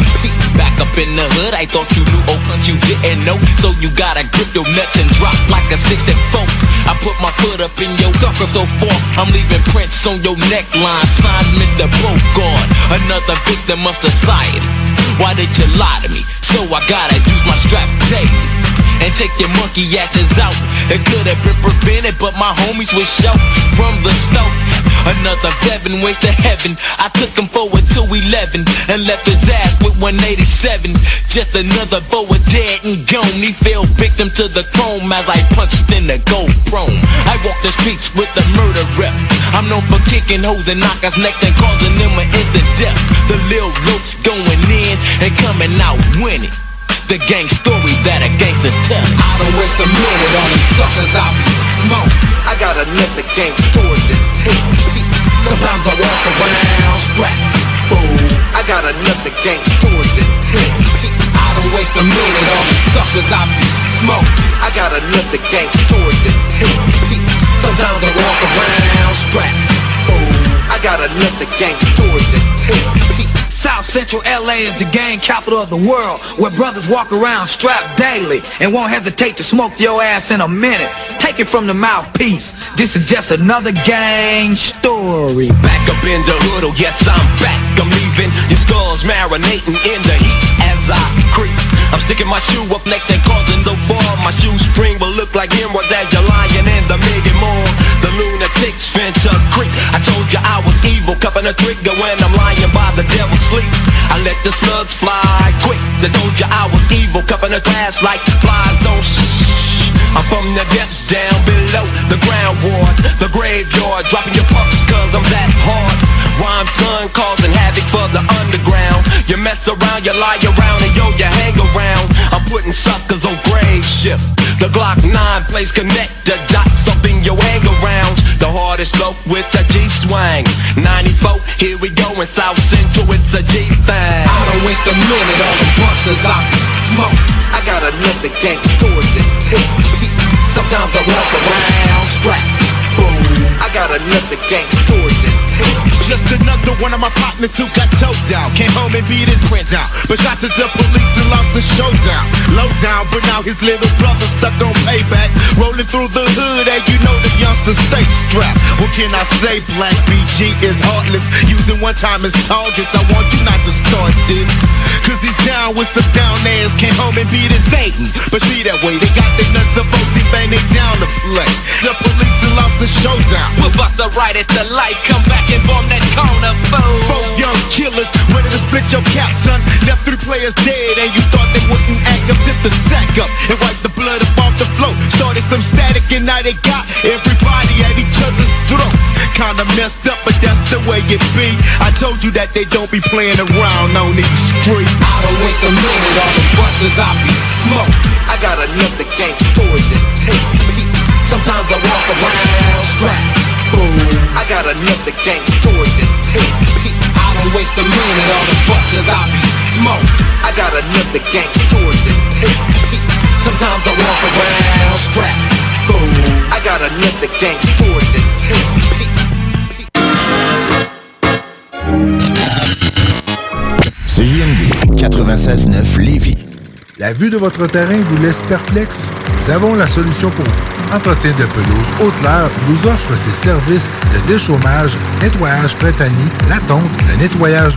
Back up in the hood, I thought you knew, oh, you didn't know. So you gotta grip your nuts and drop like a 64. I put my foot up in your sucker so far, I'm leaving prints on your neckline. Signed Mr. Bogart, another victim of society. Why did you lie to me? So I gotta use my strap and take your monkey asses out. It could have been prevented, but my homies was shout from the stove. Another Devin ways to heaven. I took him forward to 11 and left his ass with 187. Just another forward dead and gone. He fell victim to the chrome as I punched in the gold chrome. I walk the streets with the murder rep. I'm known for kicking hoes and knockers necks and causing them an instant death. The lil ropes going in and coming out winning. The gang story that a gangster's tell. I don't waste a minute on them suckers, I'll be smoke. I got another gang story to tell. Sometimes I walk around strapped. Boom. I got another gang story to tell. I don't waste a minute on them suckers, I'll be smoke. I got another gang story to tell. Sometimes I walk around strapped. Boom. I got another gang story to tell. South Central LA is the gang capital of the world, where brothers walk around strapped daily and won't hesitate to smoke your ass in a minute. Take it from the mouthpiece. This is just another gang story. Back up in the hood, oh yes I'm back. I'm leaving your skulls marinating in the heat as I creep. I'm sticking my shoe up next and causing so far. My shoestring will look like emeralds as you're lying in the Mickey Moon. The lunatics venture creep. I told you I was evil, cupping a trigger when I'm lying by the let the slugs fly quick. The you I was evil, cupping the glass like flies on shh. I'm from the depths down below the ground ward, the graveyard, dropping your pucks cause I'm that hard. Rhyme son causing havoc for the underground. You mess around, you lie around, and yo, you hang around. I'm putting suckers on grave shift. The Glock 9 plays connect the dots up in your hang around. The hardest bloke with the G-swang. 94, here we go in South Central, it's a G-thing. Waste a minute on the busters I smoke. I got another gangsters that take. Sometimes I walk around strapped. Boom. I got another that take. Just another one of my partners who got choked out. Came home and beat his print out. But shot to the police and lost the showdown. Low down, but now his little brother stuck on payback. Rolling through the hood, and you know the youngsters stay strapped. What can I say? Black BG is heartless. Using one time as targets. I want you not to start this. Cause he's down with some down ass. Came home and beat his Satan. But see that way, they got their nuts up, they bang they down to play. The police lost the showdown. We're about to right at the light, come back and bomb that corner, fool. Four young killers ready to split your cap, son. Left three players dead, and you thought they wouldn't act up. Just a sack up and wipe the blood up off the floor. Started some static, and now they got everybody at each other's throats. Kinda messed up, but that's the way it be. I told you that they don't be playing around on these streets. I don't waste a minute on the busters I be smoke. I got another gangsters that take me. Sometimes I walk around strapped. Boom. I got another gangsters that take me. I don't waste a minute on the busters I be smoke. I got another gangsters that take me. Sometimes I walk around strapped. Boom. I got another gangsters that take me. CJMD 96.9 Lévis. La vue de votre terrain vous laisse perplexe? Nous avons la solution pour vous. Entretien de pelouse Haute-Lair vous offre ses services de déchômage, nettoyage printanier, la tonte, le nettoyage